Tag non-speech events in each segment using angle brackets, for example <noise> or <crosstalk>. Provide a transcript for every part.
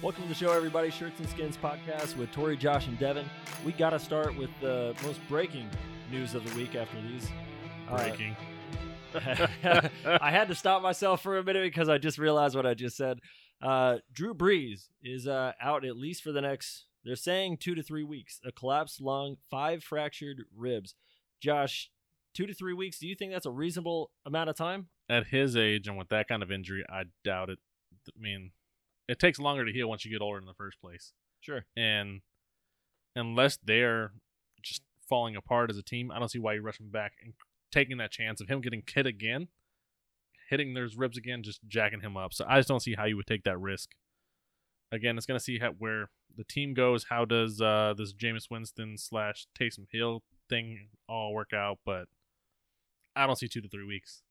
Welcome to the show, everybody. Shirts and Skins podcast with Tori, Josh, and Devin. We got to start with the most breaking news of the week after these. Uh, Breaking. <laughs> I had to stop myself for a minute because I just realized what I just said. Uh, Drew Brees is uh, out at least for the next, they're saying two to three weeks. A collapsed lung, five fractured ribs. Josh, two to three weeks, do you think that's a reasonable amount of time? At his age and with that kind of injury, I doubt it. I mean, it takes longer to heal once you get older in the first place. Sure. And unless they're just falling apart as a team, I don't see why you rush him back and taking that chance of him getting hit again, hitting those ribs again, just jacking him up. So I just don't see how you would take that risk. Again, it's going to see how, where the team goes. How does uh, this Jameis Winston slash Taysom Hill thing all work out? But I don't see two to three weeks.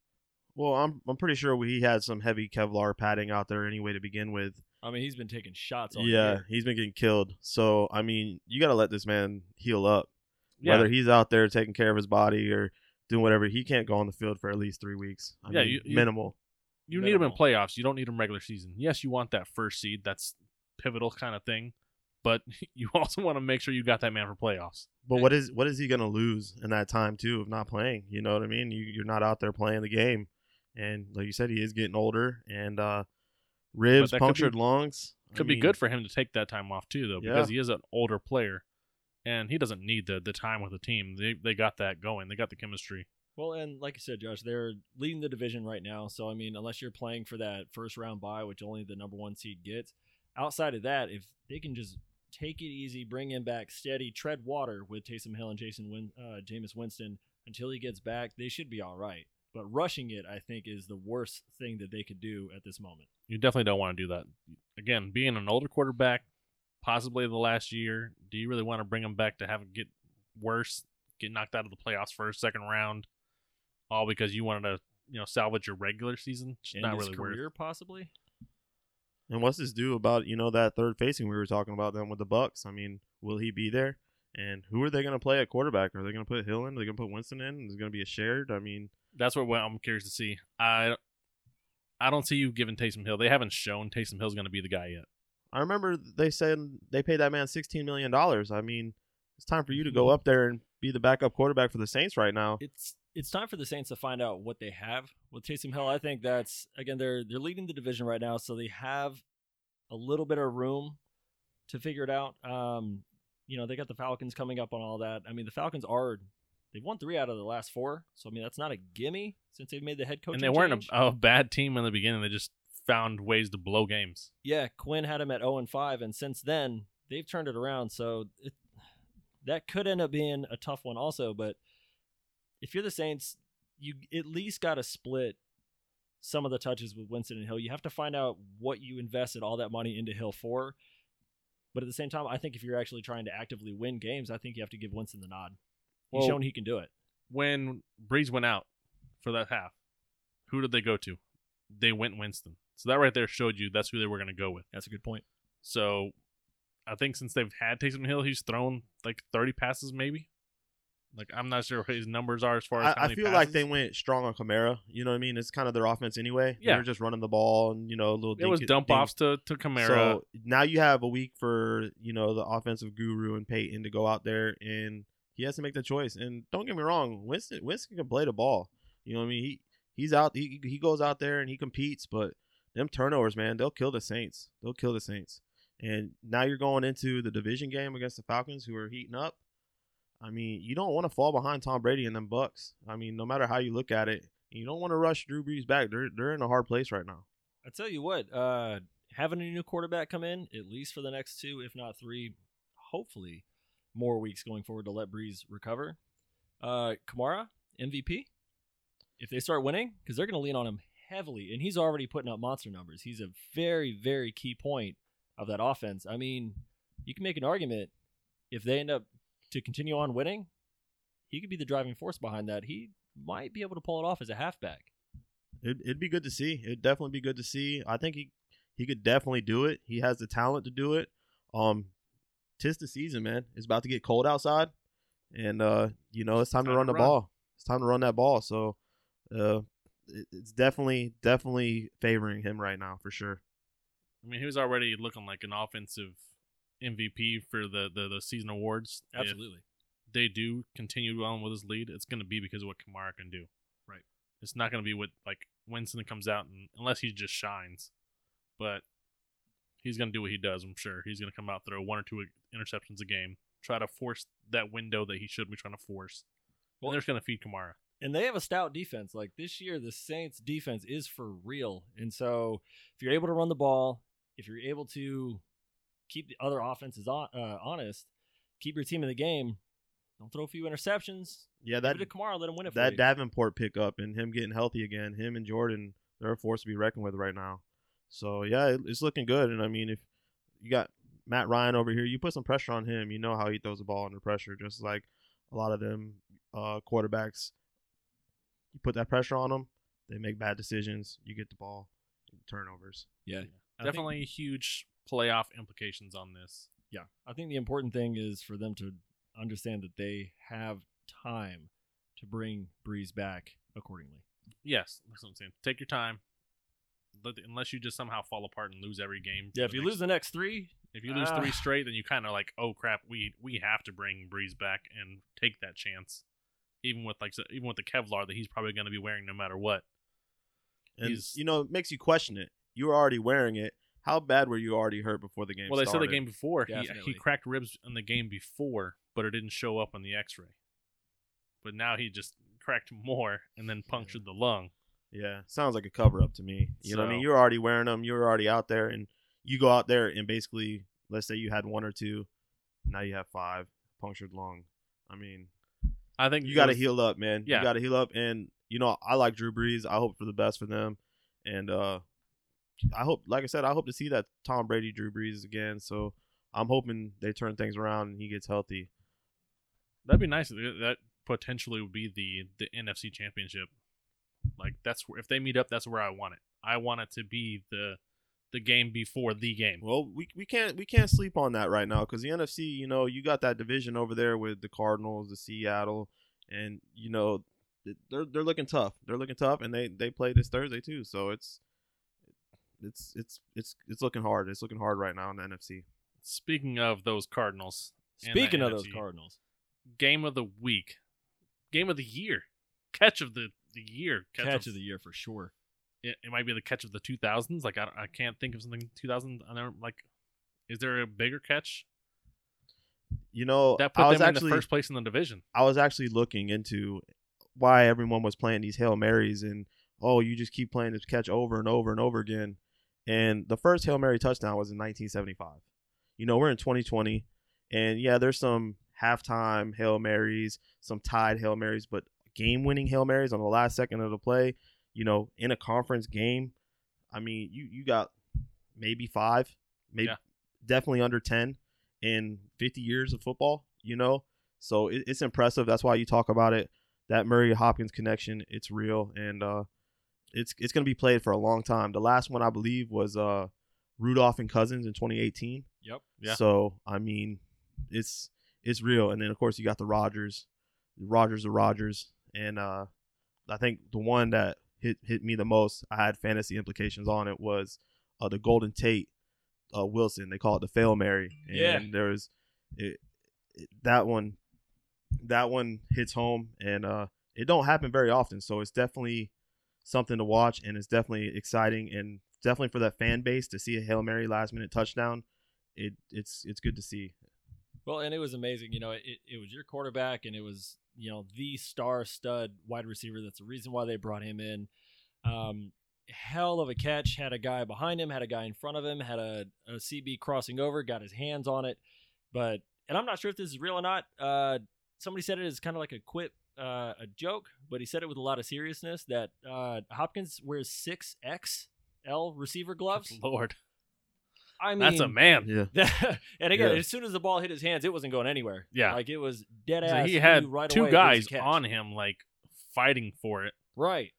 Well, I'm I'm pretty sure he had some heavy Kevlar padding out there anyway to begin with. I mean, he's been taking shots all yeah, year. he's been getting killed. So I mean, you got to let this man heal up. Yeah. Whether he's out there taking care of his body or doing whatever, he can't go on the field for at least three weeks. I Yeah, mean, you- you- minimal. You need him in playoffs. You don't need them regular season. Yes, you want that first seed. That's pivotal kind of thing. But <laughs> you also want to make sure you got that man for playoffs. But what is what is he gonna lose in that time too of not playing? You know what I mean? You, you're not out there playing the game, and like you said, he is getting older and uh, ribs, that could be- punctured lungs. I Could be good for him to take that time off too, though, Yeah. because he is an older player, and he doesn't need the the time with the team. They they got that going. They got the chemistry. Well, and like you said, Josh, they're leading the division right now. So I mean, unless you're playing for that first round bye, which only the number one seed gets, outside of that, if they can just take it easy, bring him back steady, tread water with Taysom Hill and Jason Win, uh, Jameis Winston until he gets back, they should be all right. But rushing it, I think, is the worst thing that they could do at this moment. You definitely don't want to do that. Again, being an older quarterback, possibly the last year, do you really want to bring him back to have it get worse, get knocked out of the playoffs first, second round, all because you wanted to, you know, salvage your regular season? It's End not his really worth. career, possibly. And what's this do about you know that third facing we were talking about them with the Bucks? I mean, will he be there? And who are they going to play at quarterback? Are they going to put Hill in? Are they going to put Winston in? Is it going to be a shared? I mean, That's what I'm curious to see. I I don't see you giving Taysom Hill. They haven't shown Taysom Hill's going to be the guy yet. I remember they said they paid that man sixteen million dollars. I mean, it's time for you to go up there and be the backup quarterback for the Saints right now. it's it's time for the Saints to find out what they have with Taysom Hill. I think that's again they're they're leading the division right now, so they have a little bit of room to figure it out. Um, you know, they got the Falcons coming up on all that. I mean, the Falcons are they've won three out of the last four, so I mean that's not a gimme since they've made the head coach. and they weren't a, a bad team in the beginning. They just found ways to blow games. yeah, Quinn had him at zero and five, and since then they've turned it around. So it, that could end up being a tough one, also. But if you're the Saints, you at least got to split some of the touches with Winston and Hill. You have to find out what you invested all that money into Hill for. But at the same time, I think if you're actually trying to actively win games, I think you have to give Winston the nod. He's Well- shown he can do it. When Brees went out for that half, who did they go to? They went Winston. So that right there showed you that's who they were going to go with. That's a good point. So I think since they've had Taysom Hill, he's thrown like 30 passes maybe. Like I'm not sure what his numbers are as far as how I, I feel passes. like they went strong on Kamara. You know what I mean? It's kind of their offense anyway. Yeah. they're just running the ball and you know a little. it was dump dink- offs to to Kamara. So now you have a week for you know the offensive guru and Payton to go out there and he has to make the choice. And don't get me wrong, Winston Winston can play the ball. You know what I mean? He he's out. He he goes out there and he competes, but them turnovers, man, they'll kill the Saints. They'll kill the Saints. And now you're going into the division game against the Falcons, who are heating up. I mean, you don't want to fall behind Tom Brady and them Bucks. I mean, no matter how you look at it, you don't want to rush Drew Brees back. They're they're in a hard place right now. I tell you what, uh, having a new quarterback come in, at least for the next two, if not three, hopefully more weeks going forward to let Brees recover. Uh, Kamara, MVP. If they start winning, because they're going to lean on him heavily, and he's already putting up monster numbers. He's a very, very key point of that offense. I mean, you can make an argument if they end up to continue on winning, he could be the driving force behind that. He might be able to pull it off as a halfback. It'd, it'd be good to see. It'd definitely be good to see. I think he he could definitely do it. He has the talent to do it. Um, tis the season, man. It's about to get cold outside, and uh, you know it's time, to Time run to the run. ball. It's time to run that ball. So, uh, it, it's definitely definitely favoring him right now for sure. I mean, he was already looking like an offensive MVP for the the, the season awards. If Absolutely. they do continue on with his lead, it's going to be because of what Kamara can do. Right. It's not going to be what like Winston comes out and unless he just shines, but he's going to do what he does. I'm sure he's going to come out throw one or two interceptions a game, try to force that window that he should be trying to force. Well, Well- they're just going to feed Kamara. and they have a stout defense. Like this year, the Saints defense is for real. And so if you're able to run the ball, if you're able to keep the other offenses on, uh, honest, keep your team in the game, don't throw a few interceptions. Yeah, That, that Give Kamara, let him win it for that you. Davenport pickup and him getting healthy again, him and Jordan, they're a force to be reckoned with right now. So yeah, it's looking good. And I mean, if you got Matt Ryan over here, you put some pressure on him. You know how he throws the ball under pressure, just like a lot of them uh, quarterbacks. You put that pressure on them, they make bad decisions. You get the ball, turnovers. yeah. I think- Definitely huge playoff implications on this. yeah. I think the important thing is for them to understand that they have time to bring Brees back accordingly. Yes, that's what I'm saying. Take your time. Let the- Unless you just somehow fall apart and lose every game. Yeah, if you next- lose the next three, if you lose Ah. three straight, then you kind of like, oh crap, we we have to bring Brees back and take that chance, even with like even with the Kevlar that he's probably going to be wearing no matter what. And He's- you know, it makes you question it. You were already wearing it. How bad were you already hurt before the game well, they said the game before he he cracked ribs in the game before, but it didn't show up on the X-ray. But now he just cracked more and then punctured the lung. Yeah, sounds like a cover up to me. You know what I mean? You're already wearing them. You're already out there, and you go out there and basically, let's say you had one or two, now you have five punctured lung. I mean, I think you got to heal up, man. Yeah. You got to heal up, and you know I like Drew Brees. I hope for the best for them, and uh I hope, like I said, I hope to see that Tom Brady Drew Brees again. So I'm hoping they turn things around and he gets healthy. That'd be nice. That potentially would be the the NFC Championship. Like that's where if they meet up, that's where I want it. I want it to be the the game before the game. Well, we we can't we can't sleep on that right now because the NFC, you know, you got that division over there with the Cardinals, the Seattle, and you know, they're they're looking tough. They're looking tough, and they they play this Thursday too. So it's it's it's it's it's looking hard. It's looking hard right now in the NFC. Speaking of those Cardinals, speaking the of those Cardinals, game of the week, game of the year, catch of the the year, catch of the year for sure. It, it might be the catch of the 2000s. Like I, I can't think of something 2000. I never like. Is there a bigger catch You know, that put I was them actually in the first place in the division? I was actually looking into why everyone was playing these Hail Marys and oh, you just keep playing this catch over and over and over again. And the first Hail Mary touchdown was in 1975. You know, we're in 2020 and yeah, there's some halftime Hail Marys, some tied Hail Marys, but game-winning Hail Marys on the last second of the play, you know, in a conference game, I mean, you you got maybe 5, maybe Yeah. definitely under 10 in 50 years of football, you know? So it, it's impressive. That's why you talk about it. That Murray Hopkins connection, it's real, and uh, it's it's gonna be played for a long time. The last one I believe was uh, Rudolph and Cousins in 2018. Yep. Yeah. So I mean, it's it's real, and then of course you got the Rodgers, Rodgers the Rodgers, and uh, I think the one that hit hit me the most, I had fantasy implications on it was uh, the Golden Tate uh, Wilson. They call it the fail Mary, and Yeah. there's it, it, that one that one hits home and uh it don't happen very often so it's definitely something to watch and it's definitely exciting and definitely for that fan base to see a hail mary last minute touchdown it it's it's good to see Well, and it was amazing. You know, it, it was your quarterback, and it was you know the star stud wide receiver. That's the reason why they brought him in. Um, hell of a catch. Had a guy behind him, had a guy in front of him, had a, a CB crossing over, got his hands on it. But and I'm not sure if this is real or not. Uh, somebody said it is kind of like a quip, uh, a joke, but he said it with a lot of seriousness that uh, Hopkins wears six XL receiver gloves. <laughs> Lord, I mean, that's a man. yeah <laughs> and again, Yeah. as soon as the ball hit his hands, it wasn't going anywhere. Yeah. like it was dead So ass. he had right two away it guys on him, like fighting for it. right.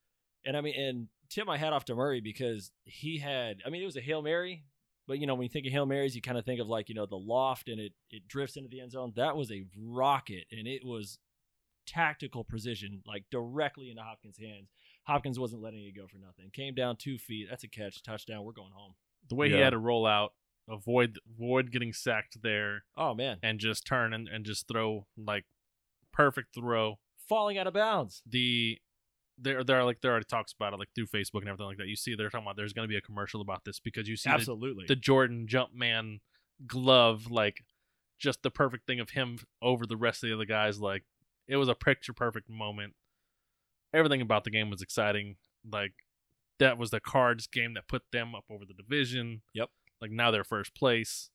And I mean, and tip my hat off to Murray because he had. I mean, it was a hail mary, but you know, when you think of hail marys, you kind of think of like you know the loft and it it drifts into the end zone. That was a rocket, and it was tactical precision, like directly into Hopkins' hands. Hopkins wasn't letting it go for nothing. Came down two feet. That's a catch, touchdown. We're going home. The way he had to roll out, avoid avoid getting sacked there, Oh man, and just turn and, and just throw like perfect throw. falling out of bounds. The there there are like there already talks about it like through Facebook and everything like that. You see they're talking about there's going to be a commercial about this because you see the, Absolutely. the Jordan Jumpman glove like just the perfect thing of him over the rest of the other guys. Like it was a picture perfect moment. Everything about the game was exciting. Like that was the Cards game that put them up over the division. Yep. Like now they're first place.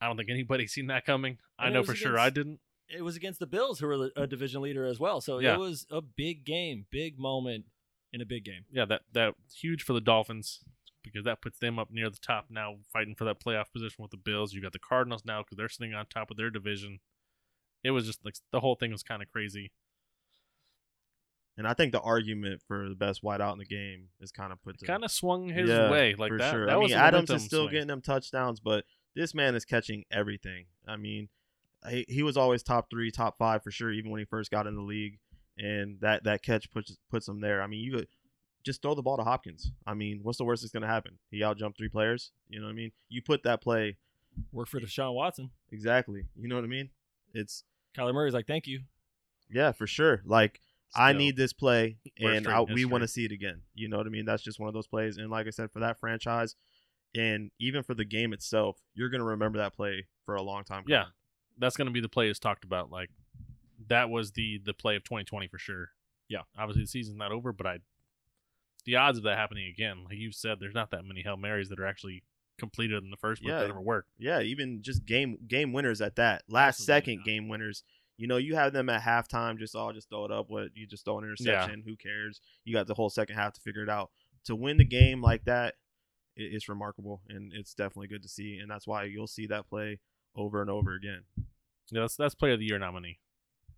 I don't think anybody's <laughs> seen that coming. I And it know was for sure I didn't. it was against the Bills, who were a division leader as well. So Yeah. it was a big game, big moment in a big game. Yeah, that that huge for the Dolphins because that puts them up near the top now, fighting for that playoff position with the Bills. You got the Cardinals now because they're sitting on top of their division. It was just like the whole thing was kind of crazy. And I think the argument for the best wideout in the game is kind of put to Kind of swung his Yeah, way like for that. sure. that I was mean, Adams is still swing. getting them touchdowns, but this man is catching everything. I mean, he, he was always top three, top five for sure, even when he first got in the league. And that that catch puts puts him there. I mean, you could just throw the ball to Hopkins. I mean, what's the worst that's going to happen? He outjumped three players. You know what I mean? You put that play Work for Deshaun Watson. exactly. You know what I mean? It's Kyler Murray's like, thank you. yeah, for sure. Like I need this play, and I, we want to see it again. You know what I mean? That's just one of those plays. And like I said, for that franchise, and even for the game itself, you're gonna remember that play for a long time. Yeah. coming. That's going to be the play is talked about. Like that was the the play of 2020 for sure. Yeah. obviously the season's not over, but I the odds of that happening again, like you said, there's not that many hail marys that are actually completed in the first place Yeah. that ever work. yeah. Even just game game winners at that. Last Absolutely second not. game winners. You know, you have them at halftime. Just oh, just throw it up. What you just throw an interception? Who cares? You got the whole second half to figure it out. To win the game like that, it, it's remarkable, and it's definitely good to see. And that's why you'll see that play over and over again. Yeah, that's that's play of the year nominee.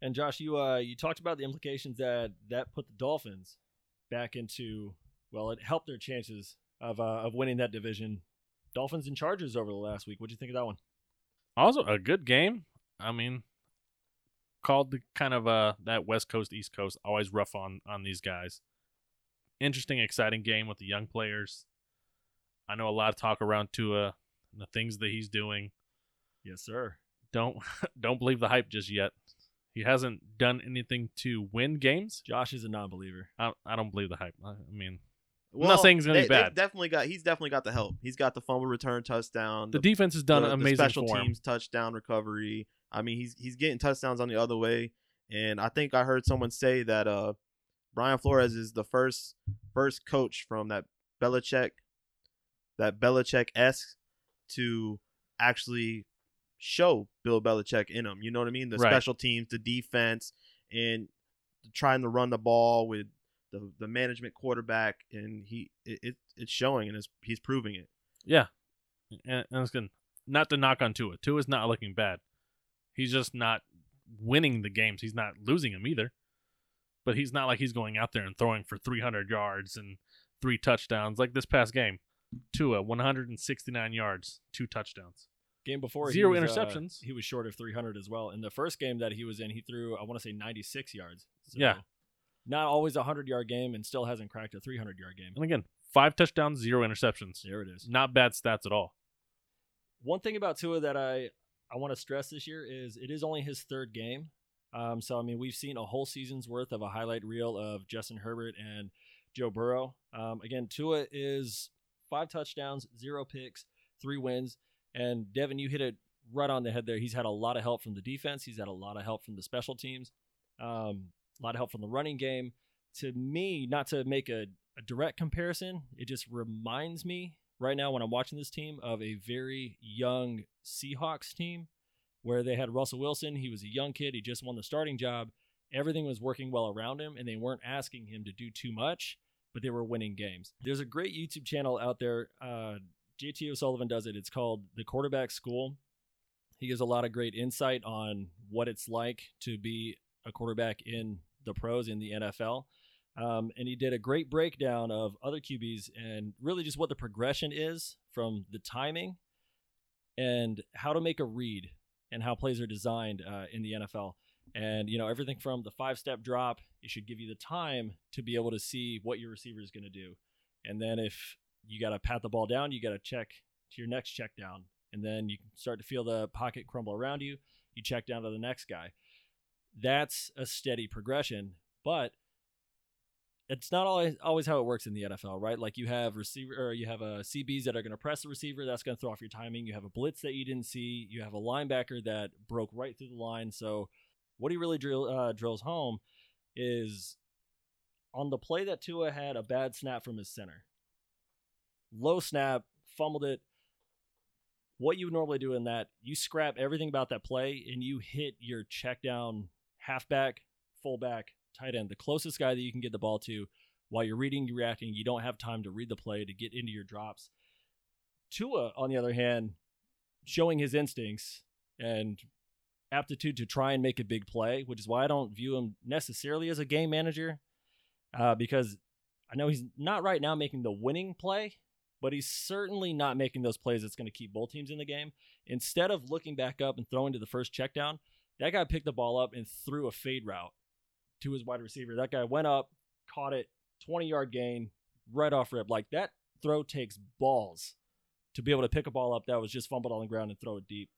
And Josh, you uh, you talked about the implications that that put the Dolphins back into. Well, it helped their chances of uh, of winning that division. Dolphins and Chargers over the last week. What do you think of that one? Also, a good game. I mean, called the kind of uh that West Coast East Coast always rough on on these guys. Interesting, exciting game with the young players. I know a lot of talk around Tua and the things that he's doing. Yes, sir. Don't <laughs> don't believe the hype just yet. He hasn't done anything to win games. Josh is a non-believer. I, I don't believe the hype. I, I mean, not saying gonna be they- they've bad. Definitely got. He's definitely got the help. He's got the fumble return touchdown. the defense has done the- the amazing special for him. teams touchdown recovery. I mean, he's he's getting touchdowns on the other way, and I think I heard someone say that uh, Brian Flores is the first first coach from that Belichick, that Belichick esque, to actually show Bill Belichick in him. You know what I mean? The Right. special teams, the defense, and trying to run the ball with the the management quarterback, and he it, it it's showing, and it's, he's proving it. Yeah, and, and it's good. Not to knock on Tua. Tua's not looking bad. He's just not winning the games. He's not losing them either. But he's not like he's going out there and throwing for 300 yards and three touchdowns like this past game. Tua, 169 yards, two touchdowns. Game before Zero he was, uh, interceptions. he was short of 300 as well. In the first game that he was in, he threw I want to say 96 yards. So Yeah. Not always a 100 yard game, and still hasn't cracked a 300 yard game. And again, five touchdowns, zero interceptions. There it is. Not bad stats at all. One thing about Tua that I I want to stress this year is it is only his third game. Um, so I mean we've seen a whole season's worth of a highlight reel of Justin Herbert and Joe Burrow. Um, again, Tua is five touchdowns, zero picks, three wins, and Devin, you hit it right on the head there. He's had a lot of help from the defense. He's had a lot of help from the special teams, um, a lot of help from the running game. To me, not to make a, a direct comparison, it just reminds me right now when I'm watching this team of a very young Seahawks team where they had Russell Wilson. He was a young kid. He just won the starting job. Everything was working well around him, and they weren't asking him to do too much, but they were winning games. There's a great YouTube channel out there. Uh, JT O'Sullivan does it. It's called The Quarterback School. He gives a lot of great insight on what it's like to be a quarterback in the pros in the NFL. Um, and he did a great breakdown of other QBs and really just what the progression is from the timing and how to make a read and how plays are designed uh, in the NFL. And you know everything from the five-step drop, it should give you the time to be able to see what your receiver is going to do. And then if you got to pat the ball down. You got to check to your next check down, and then you start to feel the pocket crumble around you. You check down to the next guy. That's a steady progression, but it's not always always how it works in the NFL, right? Like you have receiver or you have a CBs that are going to press the receiver, that's going to throw off your timing. You have a blitz that you didn't see. You have a linebacker that broke right through the line. So what he really drill, uh, drills home is on the play that Tua had a bad snap from his center, low snap, fumbled it. What you would normally do in that, you scrap everything about that play and you hit your check down halfback, fullback, tight end, the closest guy that you can get the ball to while you're reading, you're reacting. You don't have time to read the play to get into your drops. Tua, on the other hand, showing his instincts and aptitude to try and make a big play, which is why I don't view him necessarily as a game manager, uh, because I know he's not right now making the winning play, but he's certainly not making those plays that's going to keep both teams in the game. Instead of looking back up and throwing to the first check down, that guy picked the ball up and threw a fade route to his wide receiver. That guy went up, caught it, 20 yard gain, right off rip. Like that throw takes balls to be able to pick a ball up that was just fumbled on the ground and throw it deep.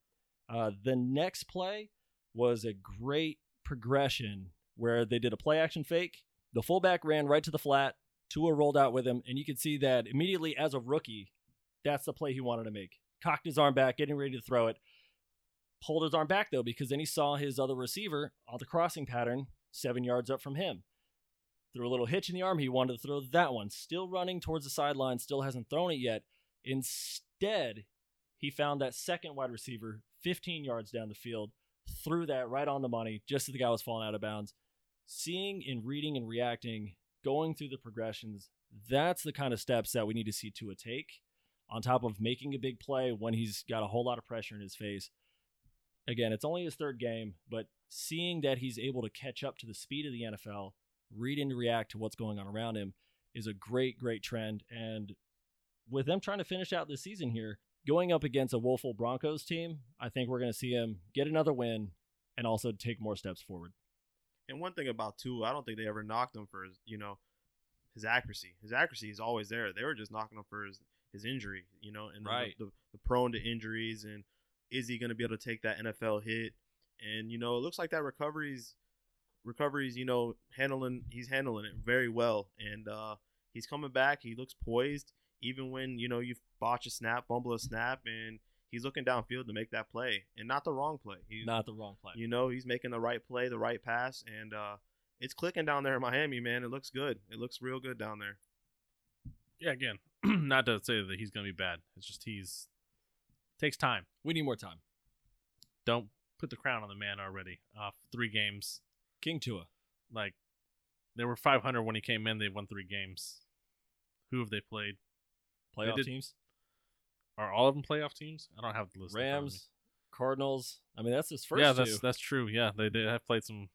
Uh, the next play was a great progression where they did a play action fake. The fullback ran right to the flat. Tua rolled out with him, and you could see that immediately as a rookie, that's the play he wanted to make. Cocked his arm back, getting ready to throw it. Pulled his arm back though, because then he saw his other receiver on the crossing pattern seven yards up from him. Threw a little hitch in the arm. He wanted to throw that one. Still running towards the sideline, still hasn't thrown it yet. Instead, he found that second wide receiver 15 yards down the field, threw that right on the money just as the guy was falling out of bounds. Seeing and reading and reacting, going through the progressions, that's the kind of steps that we need to see Tua take on top of making a big play when he's got a whole lot of pressure in his face. Again, it's only his third game, but seeing that he's able to catch up to the speed of the NFL, read and react to what's going on around him is a great, great trend. And with them trying to finish out this season here, going up against a woeful Broncos team, I think we're going to see him get another win and also take more steps forward. And one thing about Tua, I don't think they ever knocked him for his, you know, his accuracy. His accuracy is always there. They were just knocking him for his, his injury, you know, and right. the, the, the prone to injuries and is he going to be able to take that NFL hit? and you know it looks like that recovery's recovery's you know handling he's handling it very well. And uh he's coming back. He looks poised. Even when you know you botch a snap fumble a snap and he's looking downfield to make that play. And not the wrong play. He's, not the wrong play. you know he's making the right play the right pass. And uh it's clicking down there in miami man. It looks good. It looks real good down there. Yeah, again, <clears throat> not to say that he's going to be bad. It's just he's takes time. we need more time Don't put the crown on the man already. Off three games, king tua like they were 500 when he came in. They won three games. Who have they played? playoff did- teams Are all of them playoff teams? I don't have the list. in of me. rams cardinals i mean that's his first yeah, that's two. that's true. Yeah, they did have played some.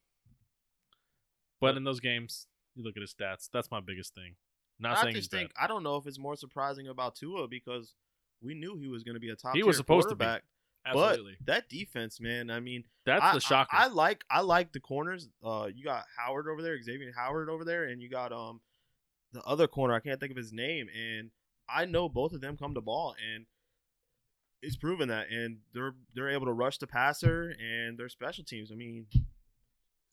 But in those games, you look at his stats. That's my biggest thing. Not i saying he's just bad. think i don't know if it's more surprising about tua because we knew he was going to be a top He was supposed to be. absolutely But that defense, man, I mean, That's I, the shocker. I, I like I like the corners. Uh, you got Howard over there, Xavier Howard over there, and you got um the other corner. I can't think of his name, and I know both of them come to ball, and it's proven that, and they're they're able to rush the passer and their special teams. I mean,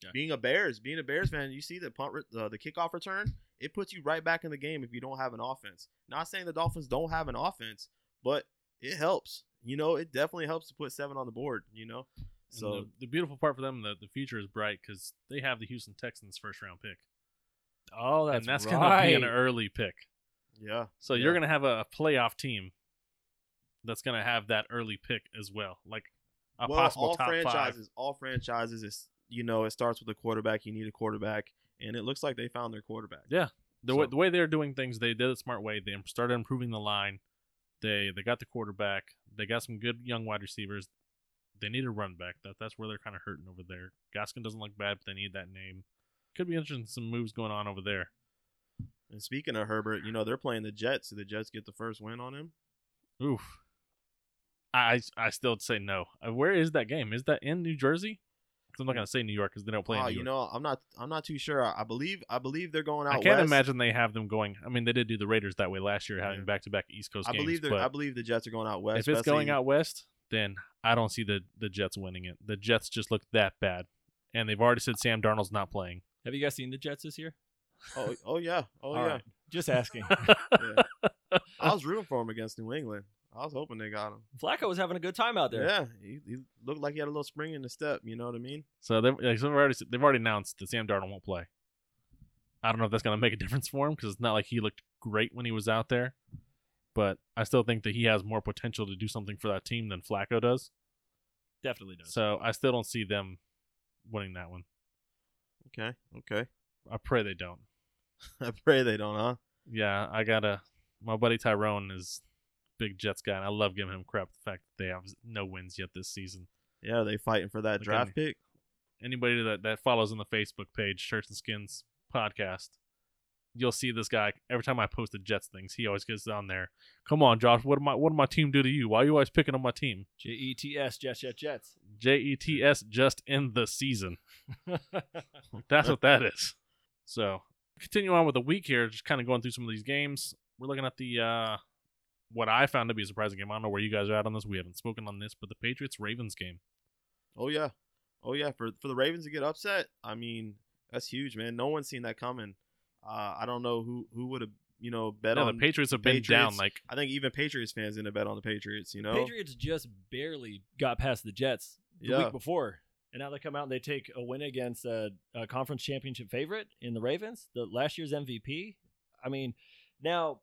Yeah. being a Bears, being a Bears fan, you see the punt, re- uh, the kickoff return, it puts you right back in the game if you don't have an offense. Not saying the Dolphins don't have an offense, but it helps. You know, it definitely helps to put seven on the board. You know, And so the, the beautiful part for them, the, the future is bright because they have the Houston Texans first round pick, oh that's and that's right. going to be an early pick. yeah, So Yeah. you're going to have a, a playoff team that's going to have that early pick as well, like a well, possible all top franchises, all franchises is you know it starts with a quarterback. You need a quarterback, and it looks like they found their quarterback. Yeah. The way the way they're doing things, they did it smart way. They started improving the line. They they got the quarterback. They got some good young wide receivers. They need a run back. That that's where they're kind of hurting over there. Gaskin doesn't look bad, but they need that name. Could be interesting some moves going on over there. And speaking of Herbert, you know they're playing the Jets. Did the Jets get the first win on him? Oof. I I still say no. Uh, Where is that game? Is that in New Jersey? I'm not gonna say New York because they don't play. in Oh, New you York. know, I'm not. I'm not too sure. I believe. I believe they're going out. I can't west. imagine they have them going. I mean, they did do the Raiders that way last year, having Yeah. back-to-back East Coast I believe. they're I believe the Jets are going out west. if it's going especially- out west, then I don't see the the Jets winning it. The Jets just look that bad, and they've already said Sam Darnold's not playing. Have you guys seen the Jets this year? Oh, oh yeah. Oh All yeah. right. Just asking. <laughs> yeah. <laughs> I was rooting for him against New England. I was hoping they got him. Flacco was having a good time out there. Yeah, he, he looked like he had a little spring in the step. You know what I mean? So they've, like, so they've already they've already announced that Sam Darnold won't play. I don't know if that's going to make a difference for him because it's not like he looked great when he was out there, but I still think that he has more potential to do something for that team than Flacco does. Definitely does. So I still don't see them winning that one. Okay. Okay. I pray they don't. <laughs> I pray they don't, huh? Yeah, I gotta. My buddy Tyrone is big Jets guy, and I love giving him crap the fact that they have no wins yet this season. Yeah, they fighting for that Look draft at pick. Anybody that that follows on the Facebook page, Shirts and Skins podcast, you'll see this guy every time I post the Jets things. He always gets on there. Come on, Josh. What did my what did my team do to you? Why are you always picking on my team? J E T S Jets Jets Jets. J E T S just in the season. <laughs> That's what that is. So continue on with the week here, just kind of going through some of these games. We're looking at the uh what I found to be a surprising game. I don't know where you guys are at on this. We haven't spoken on this, but the Patriots Ravens game. Oh yeah, oh yeah. For for the Ravens to get upset, I mean that's huge, man. No one's seen that coming. Uh, I don't know who who would have you know bet No, on the Patriots have been down Patriots. like I think even Patriots fans didn't bet on the Patriots. You know, Patriots just barely got past the Jets the Yeah. week before, and now they come out and they take a win against a, a conference championship favorite in the Ravens, the last year's MVP. I mean, now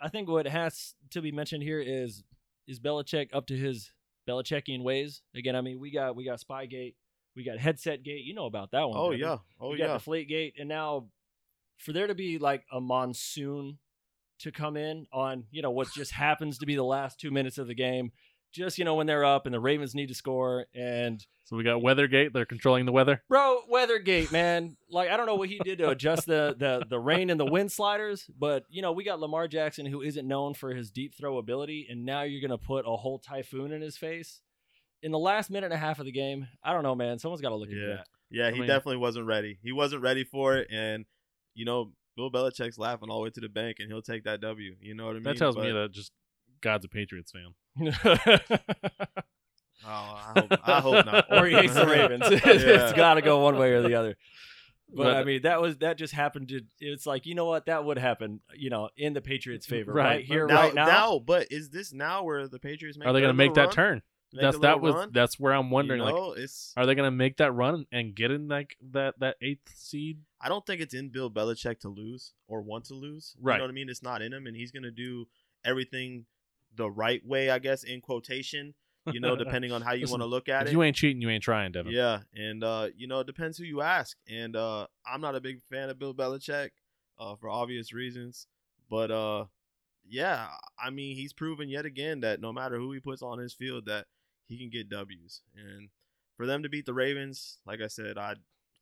I think what has to be mentioned here is is Belichick up to his Belichickian ways again. I mean, we got we got Spygate, we got Headset Gate. You know about that one? Oh yeah, oh we yeah. got Deflate Gate, and now for there to be like a monsoon to come in on you know what just happens to be the last two minutes of the game, just you know when they're up and the Ravens need to score, and so we got Weathergate. They're controlling the weather. bro, Weathergate, man, like I don't know what he did to adjust the the the rain and the wind sliders, but you know we got Lamar Jackson who isn't known for his deep throw ability, and now you're gonna put a whole typhoon in his face. In the last minute and a half of the game, I don't know, man. Someone's got to look into Yeah. that. Yeah, I he mean- definitely wasn't ready. He wasn't ready for it, and you know, Bill Belichick's laughing all the way to the bank, and he'll take that W. You know what I mean? That tells me that just God's a Patriots fan. Oh, I hope, I hope not. <laughs> or he hates the Ravens. <laughs> it's Yeah. got to go one way or the other. But, But- I mean, that was that just happened to. It's like you know what that would happen. You know, in the Patriots' favor, right, Right. here, now, right now. but is this now where the Patriots make? Are they going going to to make that turn? Make That's that was run? that's where I'm wondering. You like, it's. are they going to make that run and get in like that that eighth seed? I don't think it's in Bill Belichick to lose or want to lose. You Right. know what I mean? It's not in him, and he's going to do everything the right way, I guess, in quotation. You know, <laughs> depending on how you want to look at it. you ain't cheating, you ain't trying, Devin. Yeah, and uh, you know, it depends who you ask. And uh, I'm not a big fan of Bill Belichick uh, for obvious reasons, but uh, yeah, I mean, he's proven yet again that no matter who he puts on his field, that he can get W's. And for them to beat the Ravens, like I said, I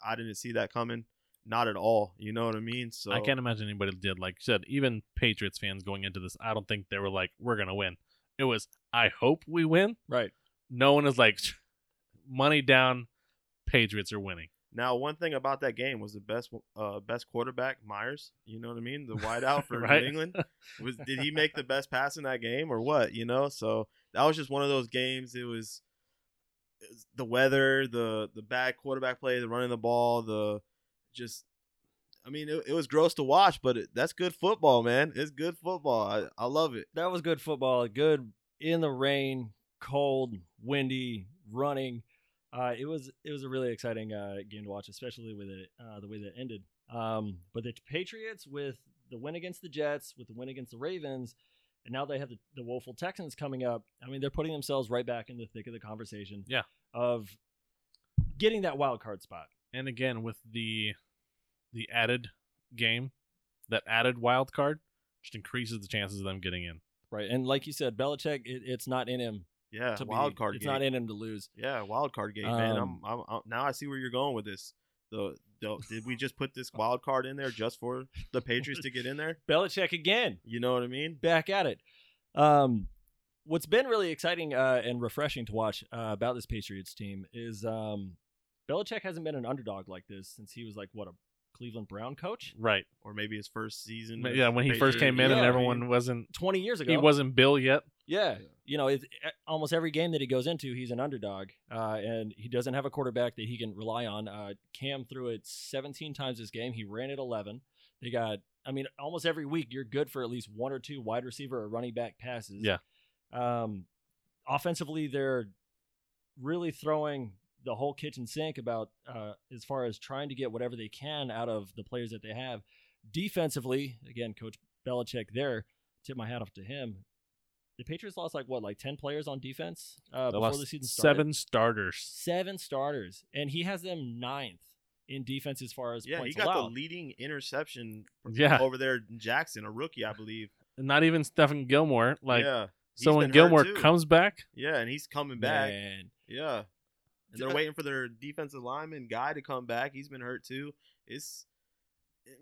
I didn't see that coming, not at all. You know what I mean? So I can't imagine anybody did. Like you said, even Patriots fans going into this, I don't think they were like, "We're gonna win." It was, "I hope we win." Right. No one is like, <laughs> "Money down, Patriots are winning." Now, one thing about that game was the best uh, best quarterback Meyers. You know what I mean? The <laughs> wideout for Right. New England <laughs> was. Did he make the best pass in that game or what? You know, so that was just one of those games. It was, it was the weather, the the bad quarterback play, the running the ball, the just. I mean, it, it was gross to watch, but it, that's good football, man. It's good football. I, I love it. That was good football. Good in the rain, cold, windy, running. Uh, it was it was a really exciting uh, game to watch, especially with it uh, the way that it ended. Um, but the Patriots with the win against the Jets, with the win against the Ravens, and now they have the, the woeful Texans coming up. I mean, they're putting themselves right back in the thick of the conversation. Yeah. Of getting that wild card spot. And again, with the the added game, that added wild card, just increases the chances of them getting in. Right. And like you said, Belichick, it, it's not in him Yeah, to wild be, card It's game. not in him to lose. Yeah, wild card game, man. I'm, Um, I'm, I'm, now I see where you're going with this. The, the did we just put this wild card in there just for the Patriots to get in there? <laughs> Belichick again. You know what I mean? back at it. Um, what's been really exciting uh, and refreshing to watch uh, about this Patriots team is um, Belichick hasn't been an underdog like this since he was like what a Cleveland Brown coach Right. or maybe his first season. But yeah, when he first came in Yeah, and I everyone wasn't twenty years ago. he wasn't Bill yet. Yeah, Yeah. you know, it, eh, almost every game that he goes into, he's an underdog, uh, and he doesn't have a quarterback that he can rely on. Uh, Cam threw it 17 times this game. He ran it 11. They got, I mean, almost every week you're good for at least one or two wide receiver or running back passes. Yeah. Um, offensively, they're really throwing the whole kitchen sink about uh, as far as trying to get whatever they can out of the players that they have. Defensively, again, Coach Belichick there, tip my hat off to him. The Patriots lost like what, like ten players on defense uh, before lost the season started. seven starters. seven starters, and he has them ninth in defense as far as Yeah, he points got allowed. the leading interception <laughs> Yeah. over there in Jackson, a rookie, I believe. Not even Stephon Gilmore. Like yeah, so when Gilmore comes back, yeah, and he's coming back. Man, Yeah, and they're waiting for their defensive lineman guy to come back. He's been hurt too. It's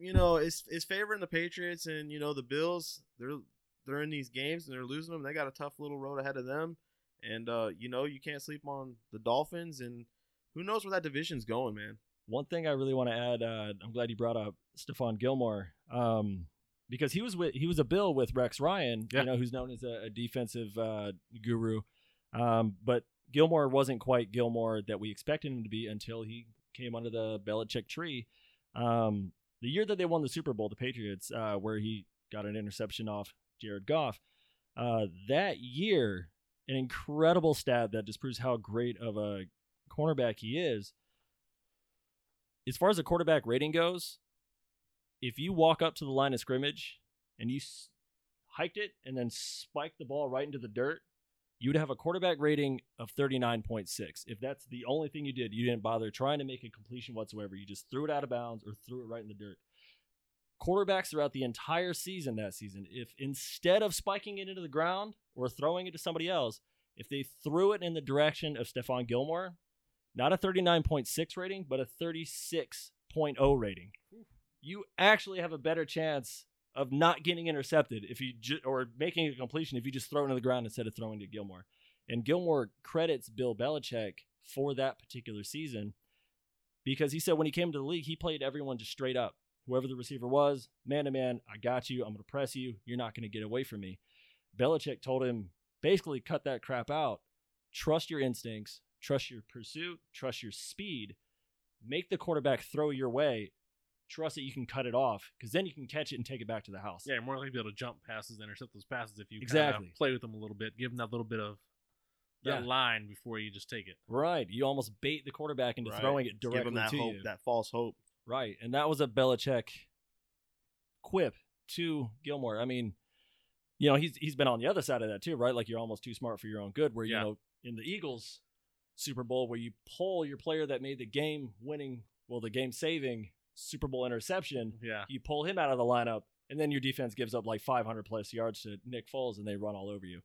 you know it's it's favoring the Patriots and you know the Bills. They're they're in these games and they're losing them. They got a tough little road ahead of them, and uh, you know you can't sleep on the Dolphins. And who knows where that division's going, man. one thing I really want to add, uh, I'm glad you brought up Stephon Gilmore, um, because he was with he was a Bill with Rex Ryan, Yeah. you know, who's known as a, a defensive uh, guru, um, but Gilmore wasn't quite Gilmore that we expected him to be until he came under the Belichick tree. Um, the year that they won the Super Bowl, the Patriots, uh, where he got an interception off Jared Goff, uh, that year, an incredible stat that just proves how great of a cornerback he is as far as the quarterback rating goes, if you walk up to the line of scrimmage and you s- hiked it and then spiked the ball right into the dirt, you would have a quarterback rating of 39.6. If that's the only thing you did, you didn't bother trying to make a completion whatsoever. You just threw it out of bounds or threw it right in the dirt. Quarterbacks throughout the entire season that season, if instead of spiking it into the ground or throwing it to somebody else, if they threw it in the direction of Stephon Gilmore, not a 39.6 rating, but a 36.0 rating. You actually have a better chance of not getting intercepted if you ju- or making a completion if you just throw it to the ground instead of throwing to Gilmore. And Gilmore credits Bill Belichick for that particular season because he said when he came to the league, he played everyone just straight up. Whoever the receiver was, man to man, I got you. I'm going to press you. You're not going to get away from me. Belichick told him basically cut that crap out. Trust your instincts, trust your pursuit, trust your speed. Make the quarterback throw your way. Trust that you can cut it off because then you can catch it and take it back to the house. yeah, you're more likely to be able to jump passes, intercept those passes if you Exactly. play with them a little bit, give them that little bit of that Yeah. line before you just take it. Right. You almost bait the quarterback into Right. throwing it Give directly that to hope, you. that false hope. Right. And that was a Belichick quip to Gilmore. I mean, you know, he's he's been on the other side of that too, right? Like you're almost too smart for your own good, where Yeah. you know, in the Eagles Super Bowl where you pull your player that made the game winning, well, the game saving Super Bowl interception, Yeah. you pull him out of the lineup, and then your defense gives up like 500 plus yards to Nick Foles, and they run all over you.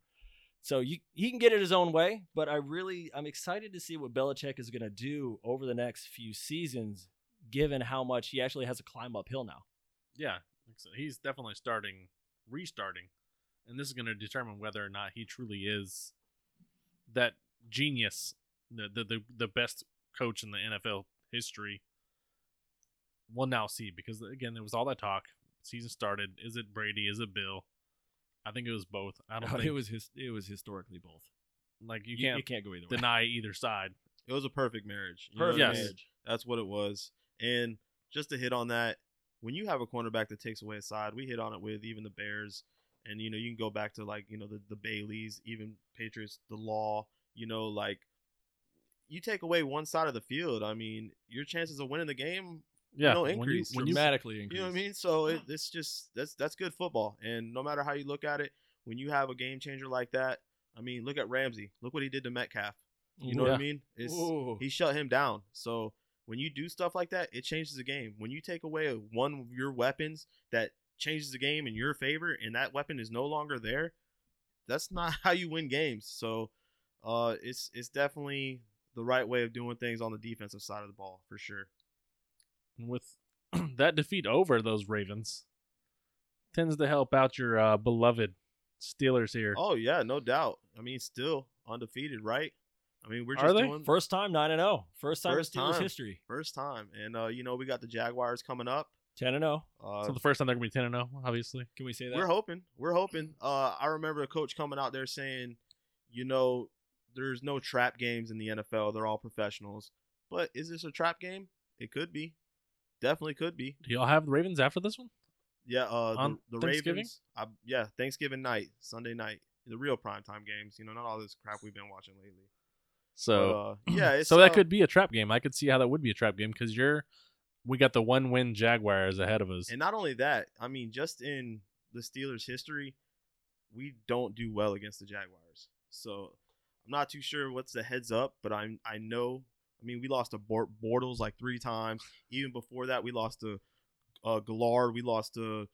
So you he can get it his own way, but I really I'm excited to see what Belichick is going to do over the next few seasons, given how much he actually has to climb uphill now. Yeah. said, He's definitely starting, restarting. And this is going to determine whether or not he truly is that genius, the, the, the, the best coach in the NFL history. We'll now see because, again, there was all that talk. Season started. Is it Brady? Is it Bill? I think it was both. I don't <laughs> think it was his it was historically both. like you You, can't you can't go either way. deny either side. It was a perfect marriage. You Perfect Yes. marriage. That's what it was. And just to hit on that, when you have a cornerback that takes away a side, we hit on it with even the Bears, and you know you can go back to like you know the the Baileys, even Patriots, the Law. You know, like you take away one side of the field, I mean, your chances of winning the game Yeah, No when you increase. when you Dramatically You increased. know what I mean? So it, it's just that's that's good football. And no matter how you look at it, when you have a game changer like that, I mean, look at Ramsey. Look what he did to Metcalf. You know what I mean? It's Ooh. he shut him down. So when you do stuff like that, it changes the game. When you take away one of your weapons that changes the game in your favor, and that weapon is no longer there, that's not <laughs> how you win games. So uh, it's it's definitely the right way of doing things on the defensive side of the ball for sure. With <clears throat> that defeat over those Ravens tends to help out your uh, beloved Steelers here. Oh yeah, no doubt. I mean, still undefeated, right? I mean, we're Are just they? doing First time nine and zero. First time First in Steelers time. history. first time, and uh, you know we got the Jaguars coming up. Ten and zero. Uh, so the first time they're gonna be ten and zero, obviously. Can we say that? we're hoping. We're hoping. Uh, I remember the coach coming out there saying, you know, there's no trap games in the NFL. They're all professionals. But is this a trap game? It could be. Definitely could be. Do y'all have the Ravens after this one? Yeah. Uh, On the, the Thanksgiving? Ravens. I, yeah, Thanksgiving night, Sunday night, the real primetime games. You know, not all this crap we've been watching lately. So But, uh, <clears throat> yeah. It's, so that uh, could be a trap game. I could see how that would be a trap game because you're we got the one win Jaguars ahead of us. And not only that, I mean, just in the Steelers' history, we don't do well against the Jaguars. So I'm not too sure what's the heads up, but I'm I know. I mean, we lost to Bort- Bortles like three times. Even before that, we lost to uh, Garrard. We lost to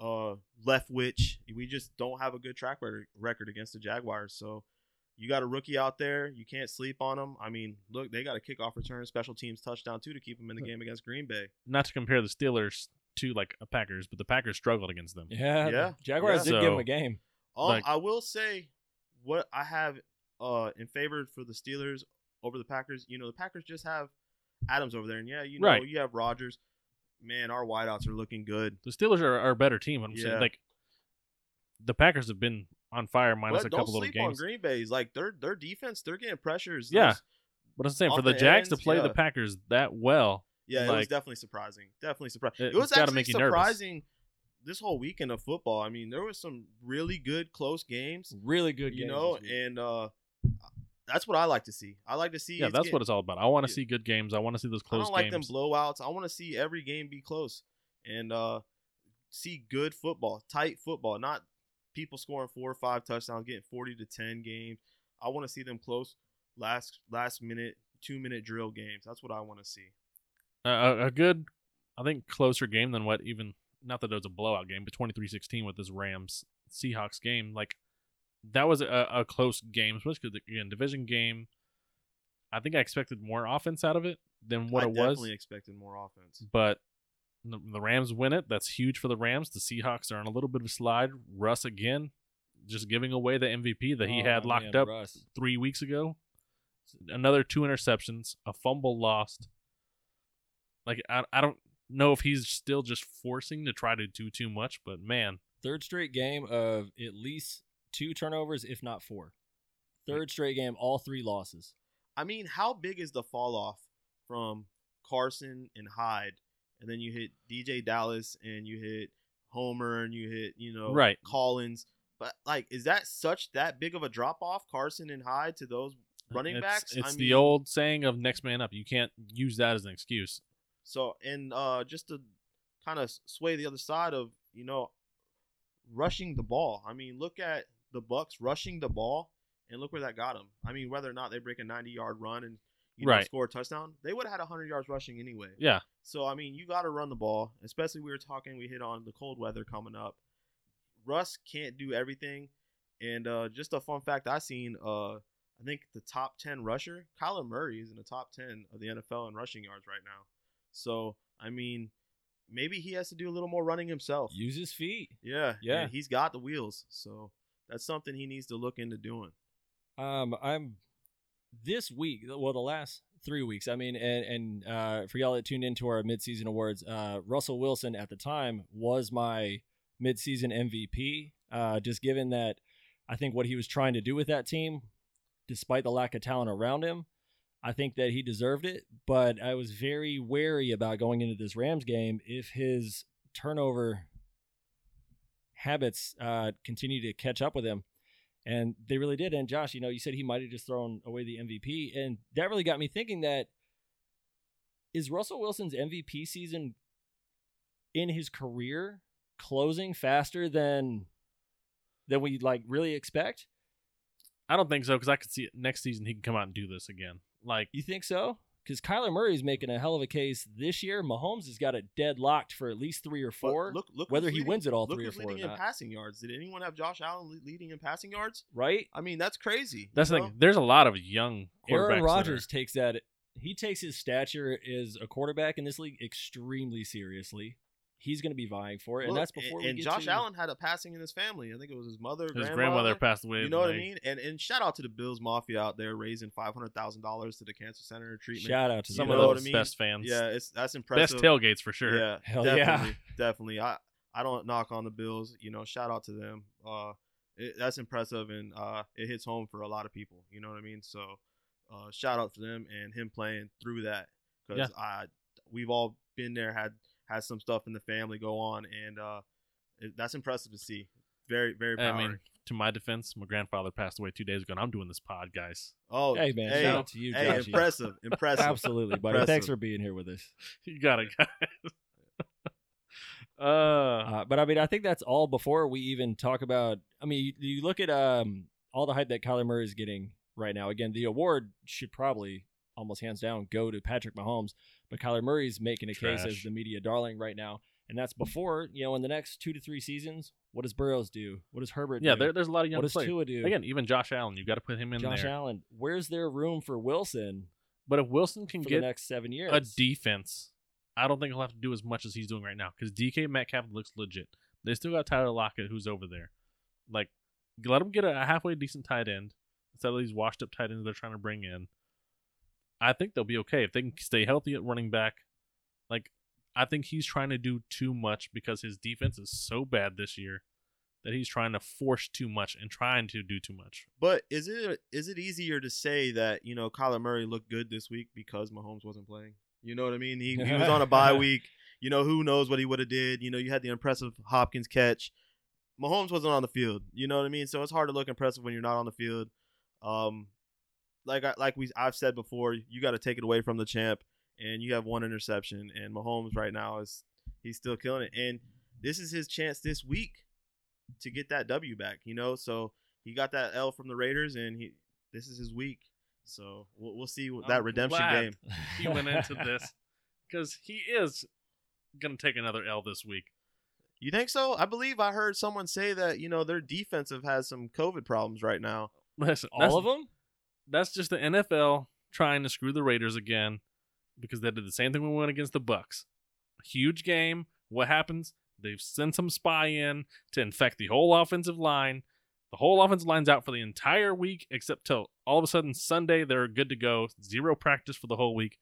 uh, Leftwich. We just don't have a good track record record against the Jaguars. So you got a rookie out there. You can't sleep on them. I mean, look, they got a kickoff return, special teams touchdown too to keep them in the game against Green Bay. Not to compare the Steelers to like a Packers, but the Packers struggled against them. Yeah. Yeah, Jaguars yeah. did give them a game. Um, Like- I will say what I have uh in favor for the Steelers over the Packers. You know, the Packers just have Adams over there, and yeah, you know, Right. you have Rodgers. Man, our wideouts are looking good. The Steelers are, are a better team. I'm saying like the Packers have been on fire minus but a don't couple little sleep on games. Green Bay's like their their defense. They're getting pressures. Yeah. Those- But I'm saying for the the Jags to play yeah. the Packers that well, yeah, it was definitely surprising. Definitely surprising. It- It, was actually make you nervous. surprising. This whole weekend of football. I mean, there was some really good close games. Really good you games know, and uh that's what I like to see. I like to see. yeah, that's get- what it's all about. I want to Yeah. see good games. I want to see those close. Games. I don't like games. them blowouts. I want to see every game be close and uh, see good football, tight football, not people scoring four or five touchdowns, getting forty to ten games. I want to see them close, last last minute, two minute drill games. That's what I want to see. a, a- a good, I think, closer game than what even. Not that it was a blowout game, but 23-16 with this Rams Seahawks game. Like that was a, a close game, especially because again, division game. I think I expected more offense out of it than what I it was. definitely expected more offense. but the, the Rams win it. That's huge for the Rams. The Seahawks are on a little bit of a slide. Russ again, just giving away the MVP that he Oh, had man, locked up Russ. three weeks ago. Another two interceptions, a fumble lost. Like I, I don't know if he's still just forcing to try to do too much, but man, Third straight game of at least two turnovers, if not four. Third straight game, all three losses. I mean, how big is the fall off from Carson and Hyde, and then you hit DeeJay Dallas and you hit Homer and you hit you know Right. Collins. But like, is that such that big of a drop off, Carson and Hyde to those running it's, backs? It's I the old saying of next man up. You can't use that as an excuse. So and uh, just to kind of sway the other side of you know rushing the ball. I mean, look at the Bucs rushing the ball, and look where that got them. I mean, whether or not they break a ninety-yard run and you know Right. score a touchdown, they would have had hundred yards rushing anyway. Yeah, So I mean, you got to run the ball. Especially we were talking, we hit on the cold weather coming up. Russ can't do everything, and uh, just a fun fact I seen. Uh, I think the top ten rusher, Kyler Murray, is in the top ten of the NFL in rushing yards right now. So I mean, maybe he has to do a little more running himself. Use his feet. yeah, Yeah. he's got the wheels. So that's something he needs to look into doing. Um, I'm this week. Well, the last three weeks. I mean, and and uh, for y'all that tuned into our midseason awards, uh, Russell Wilson at the time was my midseason MVP. Uh, just given that, I think what he was trying to do with that team, despite the lack of talent around him, I think that he deserved it. But I was very wary about going into this Rams game if his turnover habits uh, continue to catch up with him and they really did. And Josh, you know, you said he might have just thrown away the MVP, and that really got me thinking that is Russell Wilson's MVP season in his career closing faster than than we like really expect? I don't think so because I could see it next season he can come out and do this again. Like You think so? Because Kyler Murray's making a hell of a case this year. Mahomes has got it deadlocked for at least three or four. look, look whether he leading- wins it all three or who's four or leading in passing yards. Did anyone have Josh Allen leading in passing yards? right? I mean, that's crazy. that's you the. There's a lot of young quarterbacks. Aaron that Rodgers are- takes that. He takes his stature as a quarterback in this league extremely seriously. He's going to be vying for it, and that's before we and get Josh to, Allen had a passing in his family. I think it was his mother, His grandmother. grandmother passed away. You know what I mean? And and shout out to the Bills Mafia out there raising five hundred thousand dollars to the cancer center treatment. Shout out to Some of know those I mean? best fans. Yeah, it's that's impressive. best tailgates for sure. Yeah, Hell yeah. definitely, definitely. I I don't knock on the Bills. You know, shout out to them. Uh, it, that's impressive, and uh, it hits home for a lot of people. You know what I mean? So, uh, shout out to them and him playing through that because I we've all been there, had had some stuff in the family go on, and uh, it, that's impressive to see. Very very I mean, to my defense, my grandfather passed away two days ago, and I'm doing this pod, guys. oh, Hey man, hey, shout out to you, hey, Joshy. impressive, impressive. Absolutely, buddy. Impressive. Thanks for being here with us. <laughs> You got it, guys. <laughs> uh, Uh, but I mean, I think that's all before we even talk about. I mean, you, you look at um all the hype that Kyler Murray is getting right now. Again, the award should probably almost hands down go to Patrick Mahomes, but Kyler Murray's making a case as the media darling right now, and that's before you know in the next two to three seasons. What does Burrows do? What does Herbert yeah, do? there, there's a lot of young what does players. Tua do? Again, even Josh Allen, you got to put him in there. Josh there. Allen. Where's there room for Wilson But if Wilson can for get the next seven years? a defense, I don't think he'll have to do as much as he's doing right now because DK Metcalf looks legit. They still got Tyler Lockett who's over there. Like, let him get a halfway decent tight end instead of these washed up tight ends they're trying to bring in. I think they'll be okay if they can stay healthy at running back. Like, I think he's trying to do too much because his defense is so bad this year that he's trying to force too much and trying to do too much. But is it is it easier to say that you know Kyler Murray looked good this week because Mahomes wasn't playing? You know what I mean? He, he was on a bye <laughs> week. You know who knows what he would have did. You know you had the impressive Hopkins catch. Mahomes wasn't on the field. You know what I mean? So it's hard to look impressive when you're not on the field. Um, like I, like we I've said before, you got to take it away from the champ, and you have one interception. And Mahomes right now is he's still killing it, and this is his chance this week to get that W back. You know, so he got that L from the Raiders, and he this is his week. So we'll, we'll see what that I'm redemption glad game. <laughs> He went into this because he is going to take another L this week. You think so? I believe I heard someone say that you know their defensive has some COVID problems right now. Listen, all of them. That's just the NFL trying to screw the Raiders again because they did the same thing we went against the Bucs. Huge game. What happens? They've sent some spy in to infect the whole offensive line. The whole offensive line's out for the entire week except till all of a sudden Sunday they're good to go. Zero practice for the whole week.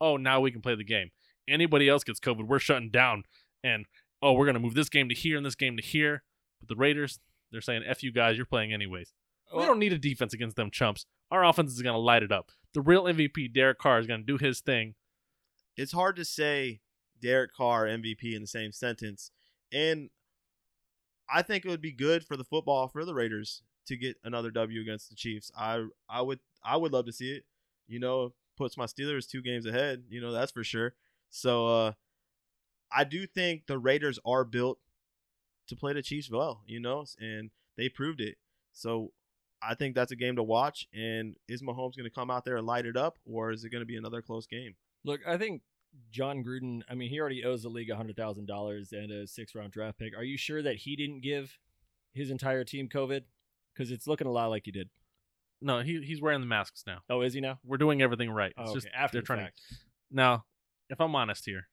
Oh, now we can play the game. Anybody else gets COVID, we're shutting down. And oh, we're gonna move this game to here and this game to here. But the Raiders, they're saying, "F you guys, you're playing anyways." We don't need a defense against them chumps. Our offense is going to light it up. The real MVP, Derek Carr, is going to do his thing. It's hard to say Derek Carr MVP in the same sentence, and I think it would be good for the football for the Raiders to get another W against the Chiefs. I I would I would love to see it. You know, puts my Steelers two games ahead. You know that's for sure. So uh, I do think the Raiders are built to play the Chiefs well. You know, and they proved it. So I think that's a game to watch. And is Mahomes going to come out there and light it up, or is it going to be another close game? Look, I think Jon Gruden. I mean, he already owes the league hundred thousand dollars and a six-round draft pick. Are you sure that he didn't give his entire team COVID? Because it's looking a lot like he did. No, he, he's wearing the masks now. Oh, is he now? We're doing everything right. It's Oh, okay. just After they're the trying fact. to. Now, if I'm honest here,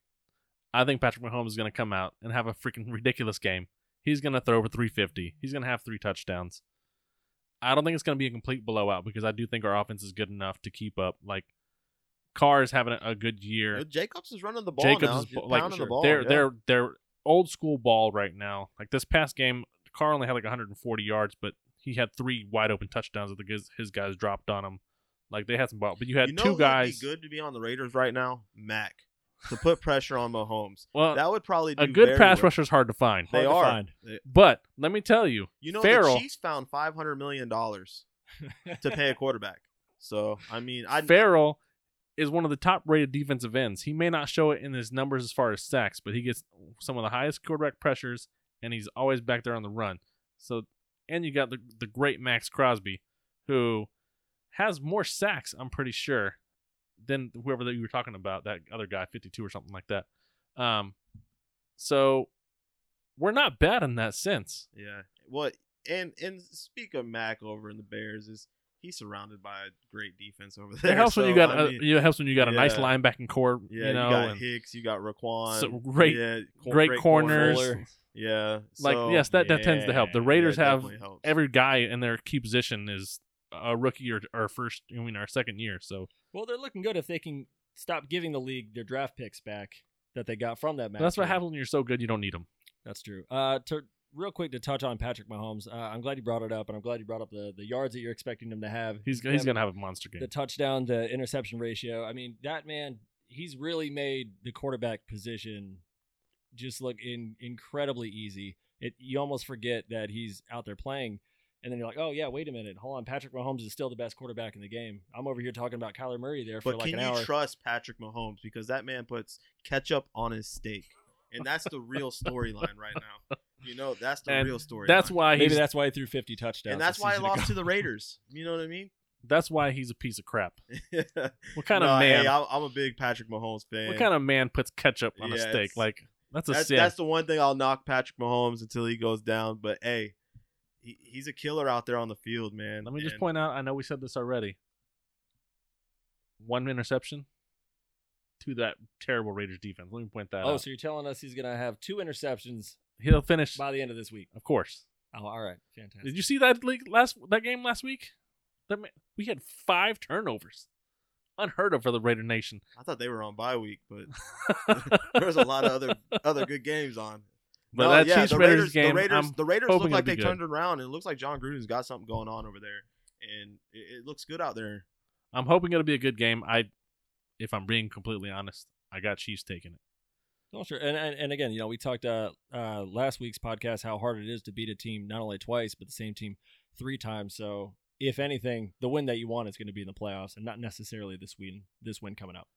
I think Patrick Mahomes is going to come out and have a freaking ridiculous game. He's going to throw over 350. He's going to have three touchdowns. I don't think it's going to be a complete blowout because I do think our offense is good enough to keep up. Like, Carr is having a, a good year. Jacobs is running the ball Jacobs now. is He's like pounding the ball. they're yeah. they're they're old school ball right now. Like this past game, Carr only had like 140 yards, but he had three wide open touchdowns that the guys, his guys dropped on him. Like they had some ball, but you had you know two guys. Be good to be on the Raiders right now, Mack, to put pressure on Mahomes. <laughs> well, That would probably do a good very pass well. rusher is hard to find. They Hard are. find. They- But let me tell you, You know, Ferrell- the Chiefs found five hundred million dollars to pay a quarterback. So I mean, I Ferrell is one of the top rated defensive ends. He may not show it in his numbers as far as sacks, but he gets some of the highest quarterback pressures, and he's always back there on the run. So, and you got the the great Maxx Crosby, who has more sacks, I'm pretty sure, than whoever that you were talking about, that other guy, 52 or something like that. Um, so we're not bad in that sense. yeah. Well, and and speak of Mack over in the Bears is he's surrounded by a great defense over there. It helps when you got I a, mean, it helps when you got a nice yeah. linebacking core. yeah, you know, got and Hicks, you got Roquan, So great- yeah, cor- great corners. Fuller. Yeah, like yes, that, that tends to help. The Raiders have helps. every guy in their key position is a rookie or, or first. I mean, our second year. So Well, they're looking good if they can stop giving the league their draft picks back that they got from that match. that's what happens when you're so good. You don't need them. That's true. Uh, to real quick to touch on Patrick Mahomes, uh, I'm glad you brought it up, and I'm glad you brought up the the yards that you're expecting him to have. He's he's gonna have a monster game. the touchdown the interception ratio. I mean, that man, he's really made the quarterback position just look in incredibly easy. It you almost forget that he's out there playing, and then you're like, oh yeah, wait a minute, hold on, Patrick Mahomes is still the best quarterback in the game. I'm over here talking about Kyler Murray there for But like can you trust Patrick Mahomes because that man puts ketchup on his steak, and that's the real <laughs> storyline right now. You know, that's the And real story. That's why Maybe that's why he threw 50 touchdowns. and that's why he lost ago. to the <laughs> Raiders. You know what I mean? that's why he's a piece of crap. what <laughs> What kind no, of man? Hey, I'm, I'm a big Patrick Mahomes fan. what kind of man puts ketchup on a steak? Like that's a that's, sin. that's the one thing I'll knock Patrick Mahomes until he goes down. But hey, he, he's a killer out there on the field, man. Let me just point out. I know we said this already. One interception to that terrible Raiders defense. Let me point that Oh, out. so you're telling us he's gonna have two interceptions He'll finish, by the end of this week? of course. Oh, all right, fantastic. Did you see that league last that game last week? That ma- we had five turnovers, unheard of for the Raider Nation. I thought they were on bye week, but <laughs> <laughs> there was a lot of other other good games on. But No, that yeah, Chiefs the Raiders Raiders, game, the Raiders, I'm the Raiders look like they good. turned it around, and it looks like Jon Gruden's got something going on over there, and it, it looks good out there. I'm hoping it'll be a good game. I, if I'm being completely honest, I got Chiefs taking it. Oh, sure. And, and and again, you know, we talked uh, uh last week's podcast how hard it is to beat a team not only twice but the same team three times. So if anything, the win that you want is going to be in the playoffs, and not necessarily this win this win coming up.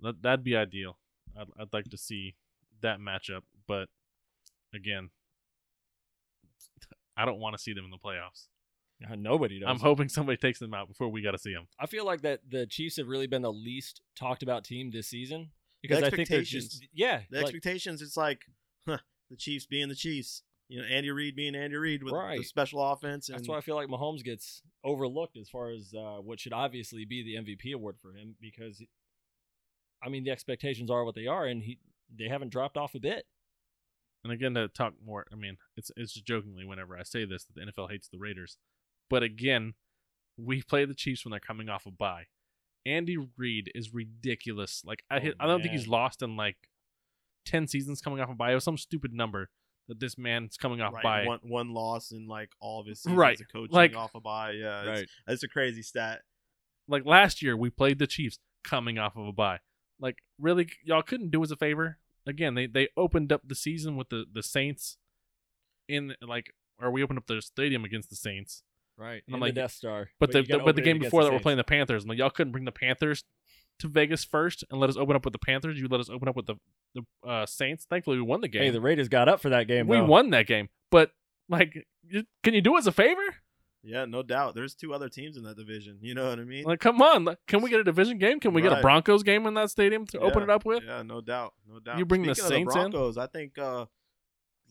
That that'd be ideal. I'd, I'd like to see that matchup, but again, I don't want to see them in the playoffs. Uh, Nobody does. I'm hoping somebody takes them out before we got to see them. I feel like that the Chiefs have really been the least talked about team this season The because I think they're just expectations. yeah, The like, expectations, it's like huh, the Chiefs being the Chiefs. You know, Andy Reid being Andy Reid with the special offense. And that's why I feel like Mahomes gets overlooked as far as uh, what should obviously be the MVP award for him because I mean the expectations are what they are, and he they haven't dropped off a bit. And again, to talk more, I mean, it's it's just jokingly whenever I say this that the NFL hates the Raiders, but again, we play the Chiefs when they're coming off a bye. Andy Reid is ridiculous. Like I, Oh, I don't think he's lost in like ten seasons coming off a bye. It was some stupid number that this man's coming off right, bye. one one loss in like all of his seasons Right. of coaching Like- off a bye. Yeah, it's, it's a crazy stat. Like last year, we played the Chiefs coming off of a bye. Like really, y'all couldn't do us a favor. Again, they they opened up the season with the the Saints in like, or we opened up the stadium against the Saints. Right, And I'm like- the Death Star. But, the, the but the game before that, we're playing the Panthers. I'm like, y'all couldn't bring the Panthers to Vegas first and let us open up with the Panthers. You let us open up with the the uh, Saints. Thankfully, we won the game. Hey, the Raiders got up for that game. we though. won that game. But like, can you do us a favor? Yeah, no doubt. There's two other teams in that division. You know what I mean? Like, come on. Can we get a division game? Can we get a Broncos game in that stadium to open it up with? Yeah, no doubt, no doubt. You bring the Speaking Saints of in? the Broncos, I think uh,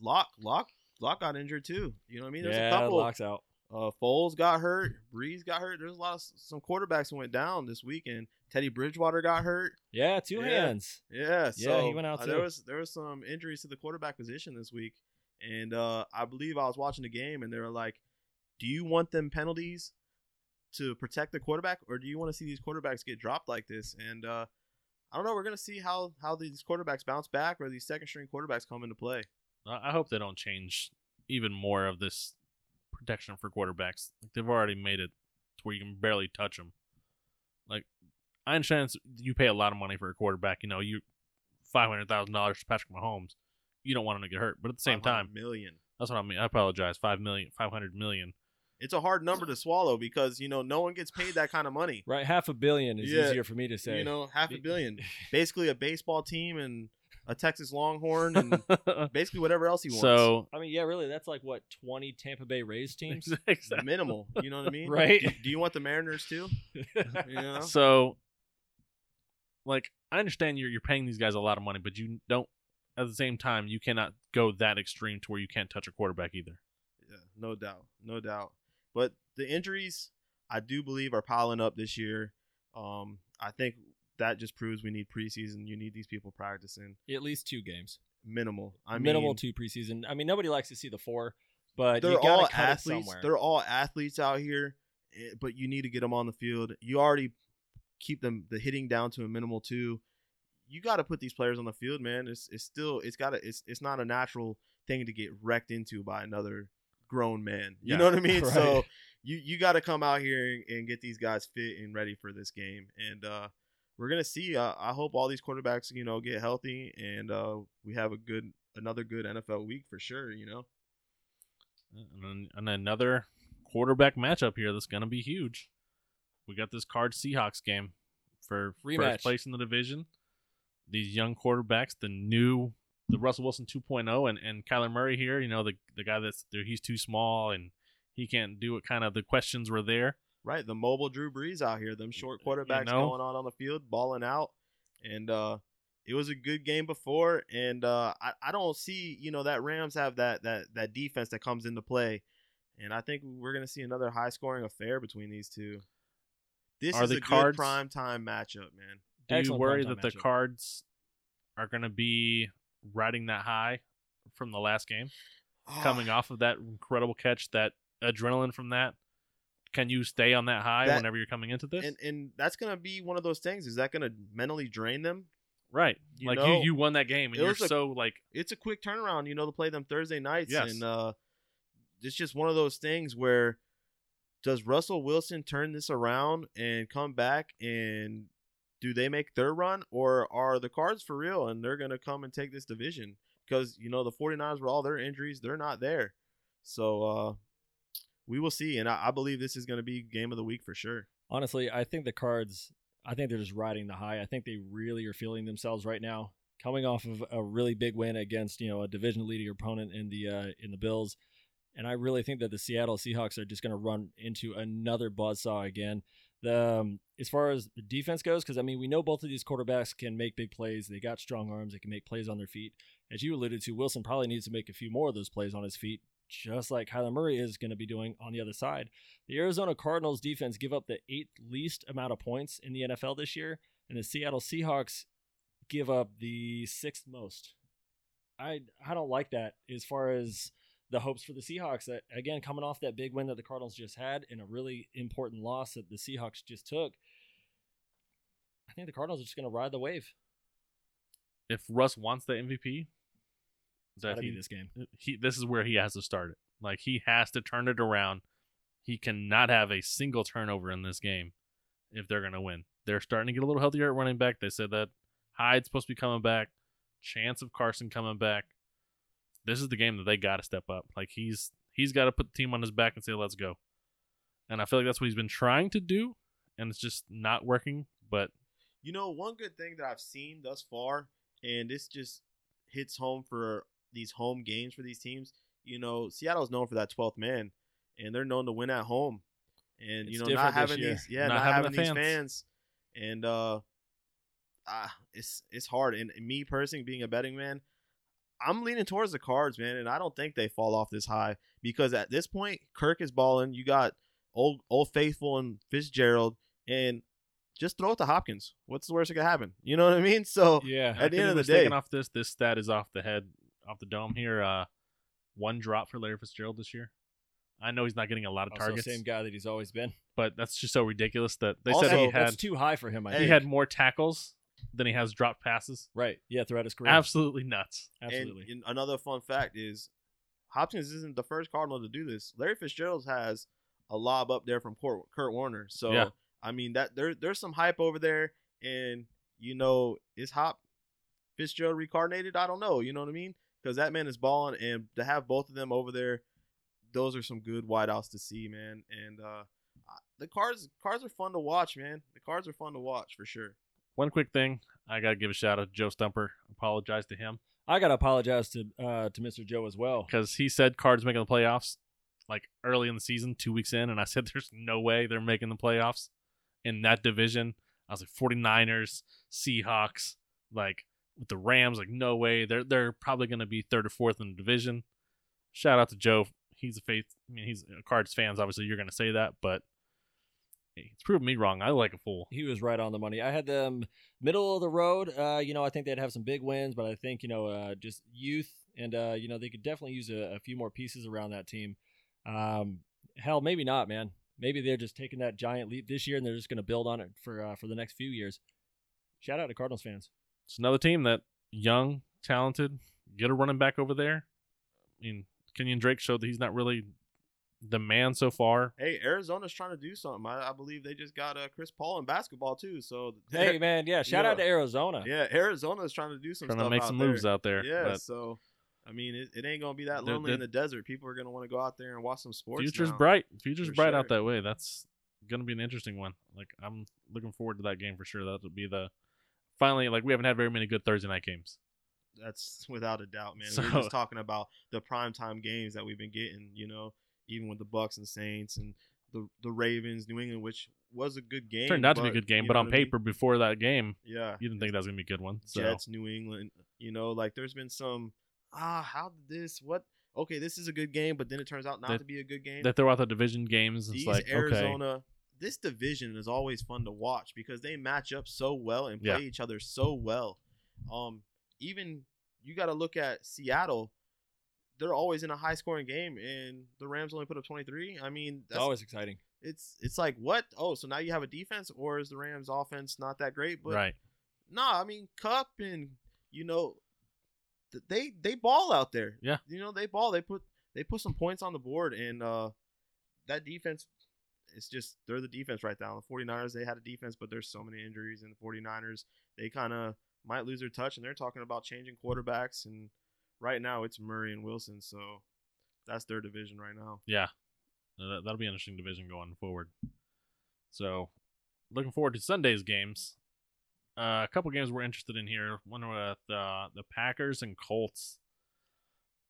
Lock, Lock, Lock got injured too. You know what I mean? There's yeah, a couple. locks out. Uh, Foles got hurt. Brees got hurt. There's a lot of some quarterbacks who went down this weekend. Teddy Bridgewater got hurt. Yeah, two Yeah. hands. Yeah, Yeah, he went out uh, too. there was there was some injuries to the quarterback position this week, and uh, I believe I was watching the game, and they were like, "Do you want them penalties to protect the quarterback, or do you want to see these quarterbacks get dropped like this?" And uh, I don't know. We're gonna see how how these quarterbacks bounce back, or these second string quarterbacks come into play. I hope they don't change even more of this protection for quarterbacks. Like they've already made it to where you can barely touch them. Like I understand you pay a lot of money for a quarterback. You know, you five hundred thousand dollars to Patrick Mahomes. You don't want him to get hurt, but at the same time, million. that's what I mean. I apologize. Five million, five hundred million. It's a hard number to swallow because you know no one gets paid that kind of money. <sighs> Right, half a billion is Yeah, easier for me to say. You know, half a billion, <laughs> basically a baseball team and a Texas Longhorn and <laughs> basically whatever else he wants. so I mean, yeah, really, that's like what twenty Tampa Bay Rays <laughs> teams. exactly. minimal. You know what I mean? Right. Do, do you want the Mariners too? You know? So, like, I understand you're you're paying these guys a lot of money, but you don't. At the same time, you cannot go that extreme to where you can't touch a quarterback either. Yeah, no doubt, no doubt. But the injuries, I do believe are piling up this year. Um, I think that just proves we need preseason. You need these people practicing At least two games. minimal. I Minimal mean, two preseason. I mean, nobody likes to see the four, but they're you all athletes. somewhere. They're all athletes out here, eh, but you need to get them on the field. You already keep them the hitting down to a minimal two. You got to put these players on the field, man. It's it's still it's got to it's it's not a natural thing to get wrecked into by another grown man. You Yeah, know what I mean? <laughs> So you you got to come out here and, and get these guys fit and ready for this game. And uh, we're gonna see. Uh, I hope all these quarterbacks, you know, get healthy and uh, we have a good another good NFL week for sure. You know. And, then- and another quarterback matchup here that's going to be huge. We got this card Seahawks game for Rematch. first place in the division. These young quarterbacks, the new, the Russell Wilson 2.0, and and Kyler Murray here. You know the the guy that's there, he's too small and he can't do it. Kind of the questions were there. Right, the mobile Drew Brees out here, them short quarterbacks know? going on on the field, balling out, and uh, it was a good game before. And uh, I, I don't see, you know, that Rams have that that that defense that comes into play, and I think we're gonna see another high scoring affair between these two. This Are is the a Cards- good prime time matchup, man. Do you Excellent worry primetime that the cards are going to be riding that high from the last game, coming off of that incredible catch, that adrenaline from that? Can you stay on that high That- whenever you're coming into this? and and that's gonna be one of those things. Is that gonna mentally drain them? right, you like know, you you won that game, and you're a- so like it's a quick turnaround, you know, to play them Thursday nights. Yes. And uh it's just one of those things where does Russell Wilson turn this around and come back and do they make their run or are the cards for real and they're gonna come and take this division? Because, you know, the 49ers with all their injuries, they're not there. So uh we will see. And I, I believe this is gonna be game of the week for sure. Honestly, I think the Cards. I think they're just riding the high. I think they really are feeling themselves right now, coming off of a really big win against you know a division leading opponent in the uh, in the Bills, and I really think that the Seattle Seahawks are just going to run into another buzzsaw again. The um, as far as the defense goes, because I mean we know both of these quarterbacks can make big plays. They got strong arms. They can make plays on their feet. As you alluded to, Wilson probably needs to make a few more of those plays on his feet, just like Kyler Murray is going to be doing on the other side. The Arizona Cardinals defense give up the eighth least amount of points in the NFL this year, and the Seattle Seahawks give up the sixth most. I I don't like that as far as the hopes for the Seahawks. That again, coming off that big win that the Cardinals just had and a really important loss that the Seahawks just took, I think the Cardinals are just going to ride the wave. if Russ wants the MVP, that to he, this game. he this is where he has to start it. Like he has to turn it around. He cannot have a single turnover in this game if they're gonna win. They're starting to get a little healthier at running back. They said that Hyde's supposed to be coming back. Chance of Carson coming back. This is the game that they got to step up. Like he's he's got to put the team on his back and say, "Let's go." And I feel like that's what he's been trying to do, and it's just not working. But You know, one good thing that I've seen thus far, and this just hits home for these home games for these teams. You know, Seattle's known for that 12th man, and they're known to win at home. And It's you know, not having these, yeah, Not not, having having, the these fans. fans, and uh, ah, it's it's hard. And me personally, being a betting man, I'm leaning towards the Cards, man, and I don't think they fall off this high because at this point, Kirk is balling. You got old old faithful and Fitzgerald, and just throw it to Hopkins. What's the worst that could happen? You know what I mean? <laughs> So Yeah, At the I could end of the mistaken day- off this this stat is off the head, off the dome here. Uh, one drop for Larry Fitzgerald this year. I know he's not getting a lot of also targets, same guy that he's always been. but that's just so ridiculous that they Also, said he had that's too high for him. I he think. had more tackles than he has dropped passes. right. Yeah, throughout his career. Absolutely nuts. Absolutely. And, and another fun fact is Hopkins isn't the first Cardinal to do this. Larry Fitzgerald has a lob up there from Kurt, Kurt Warner. So Yeah. I mean that there there's some hype over there, and you know is Hop Fitzgerald reincarnated? I don't know. You know what I mean? Because that man is balling, and to have both of them over there, those are some good wideouts to see, man. And uh the cards cards are fun to watch, man. The cards are fun to watch for sure. One quick thing, I gotta give a shout out to Joe Stumper. Apologize to him I gotta apologize to uh, to Mr. Joe as well. because he said Cards making the playoffs like early in the season, two weeks in, and I said <laughs> there's no way they're making the playoffs in that division. I was like 49ers, Seahawks, like with the Rams, like no way. They're they're probably gonna be third or fourth in the division. Shout out to Joe. He's a faith. I mean, he's a Cards fans. Obviously, you're gonna say that, but proved me wrong. I like a fool. He was right on the money. I had them middle of the road. Uh, you know, I think they'd have some big wins, but I think you know, uh, just youth and uh, you know, they could definitely use a, a few more pieces around that team. Um, hell, maybe not, man. Maybe they're just taking that giant leap this year, and they're just going to build on it for uh, for the next few years. Shout out to Cardinals fans. It's another team that young, talented, get a running back over there. I mean, Kenyan Drake showed that he's not really the man so far. Hey, Arizona's trying to do something. I, I believe they just got uh, Chris Paul in basketball too. So <laughs> Hey, man, yeah. Shout out to Arizona. yeah, Arizona's trying to do some Trying stuff to make out some there. moves out there. Yeah, but so I mean, it, it ain't gonna be that They're- lonely in they're- the desert. People are gonna want to go out there and watch some sports. future's now. bright. Future's For bright out that way. That's gonna be an interesting one. Like I'm looking forward to that game for sure. That would be the finally like we haven't had very many good Thursday night games. That's without a doubt, man. So- We're just talking about the primetime games that we've been getting. You know, even with the Bucs and Saints and the the Ravens, New England, which was a good game. Turned out to be a good game, but on what I mean? paper before that game, yeah, you didn't think that was gonna be a good one. So Jets, New England. You know, like there's been some ah, how did this? What? Okay, this is a good game, but then it turns out not They- to be a good game. they throw out the division games. It's These like okay, Arizona, this division is always fun to watch because they match up so well and play Yeah. each other so well. Um, even you got to look at Seattle. They're always in a high scoring game, and the Rams only put up 23. I mean, It's that's, always exciting. it's it's like what? Oh, so now you have a defense, or is the Rams' offense not that great? But right? Nah, I mean Kupp and you know they they ball out there. Yeah. You know, they ball. They put they put some points on the board and uh that defense it's just they're the defense right now. The 49ers they had a defense, but there's so many injuries in the 49ers. They kind of might lose their touch and they're talking about changing quarterbacks and right now it's Murray and Wilson, so that's their division right now. Yeah, that, that'll be an interesting division going forward. So, looking forward to Sunday's games. Uh, a couple games we're interested in here. One with uh, the Packers and Colts.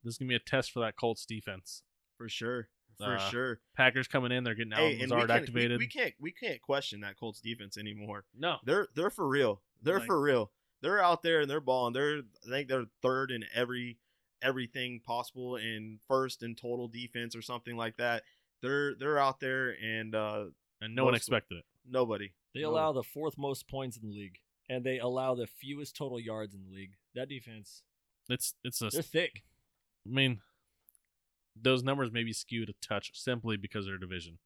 This is gonna be a test for that Colts defense. For sure. For Uh, sure. Packers coming in, they're getting Allen Hey, Lazard can, we, activated. we can't we can't question that Colts defense anymore. no, They're they're for real. They're Like- for real. They're out there and they're balling. They're I think they're third in every everything possible and first in total defense or something like that. They're they're out there and uh and no one most- expected it. nobody. They No. allow the fourth most points in the league, and they allow the fewest total yards in the league. That defense, It's it's a. they're thick. I mean, those numbers may be skewed a touch simply because of their division.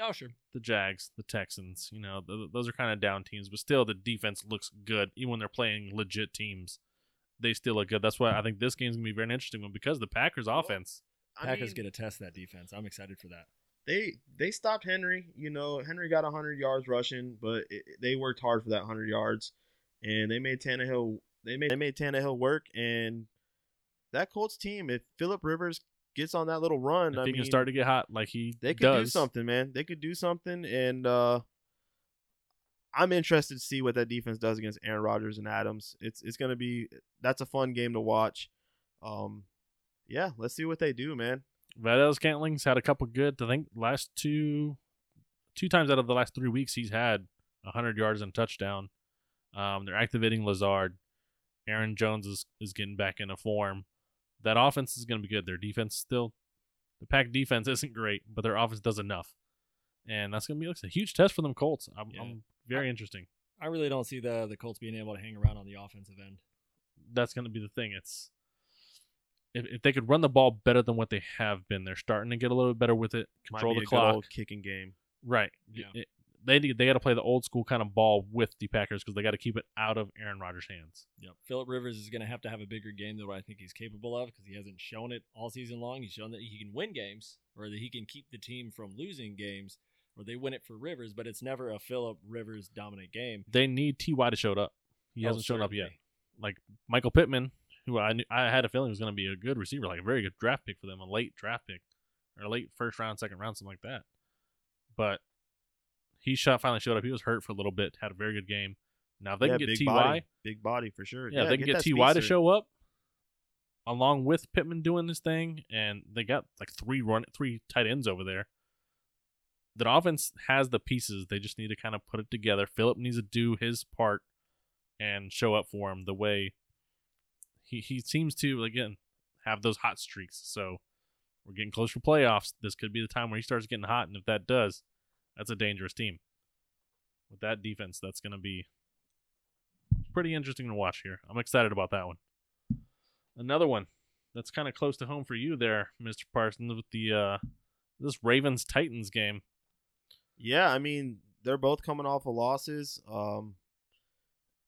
Oh, sure. the Jags, the Texans, you know, th- those are kind of down teams, but still the defense looks good even when they're playing legit teams. They still look good. That's why I think this game's gonna be a very interesting one because the Packers offense. I Packers mean, get to test that defense. I'm excited for that. they they stopped Henry. You know, Henry got 100 yards rushing, but it, they worked hard for that 100 yards, and they made Tannehill. They made they made Tannehill work, and that Colts team. If Philip Rivers gets on that little run, If I he mean, can start to get hot like he they could does, do something, man. They could do something, and uh, I'm interested to see what that defense does against Aaron Rodgers and Adams. It's it's gonna be that's a fun game to watch. Um, yeah, let's see what they do, man. Valdes-Scantling's had a couple good. I think last two, two times out of the last three weeks he's had hundred yards and touchdown. Um, they're activating Lazard. Aaron Jones is, is getting back into form. That offense is going to be good. Their defense still, the pack defense <laughs> isn't great, but their offense does enough, and that's going to be looks a huge test for them Colts. I'm, Yeah. I'm very interesting. I really don't see the the Colts being able to hang around on the offensive end. That's going to be the thing. It's if, if they could run the ball better than what they have been, they're starting to get a little bit better with it. Might Control be the a good clock. old kicking game. Right. Yeah. It- they need, they got to play the old school kind of ball with the Packers because they got to keep it out of Aaron Rodgers' hands. Yep. Philip Rivers is going to have to have a bigger game than what I think he's capable of because he hasn't shown it all season long. He's shown that he can win games or that he can keep the team from losing games or they win it for Rivers, but it's never a Philip Rivers dominant game. They need Ty to show up. He Oh, hasn't shown up yet. Like Michael Pittman, who I knew, I had a feeling was going to be a good receiver, like a very good draft pick for them, a late draft pick or a late first round, second round, something like that. But he shot finally showed up. He was hurt for a little bit, had a very good game. Now if they yeah, can get Ty, body, big body for sure. yeah, they can get, that Ty to show up along with Pittman doing this thing, and they got like three run three tight ends over there. The offense has the pieces. They just need to kind of put it together. Philip needs to do his part and show up for him the way he he seems to again have those hot streaks. So we're getting closer to playoffs. This could be the time where he starts getting hot, and if that does, that's a dangerous team. with that defense, that's going to be pretty interesting to watch here. I'm excited about that one. Another one that's kind of close to home for you there, Mr. Parsons, with the uh, this Ravens Titans game. Yeah, I mean they're both coming off of losses. Um,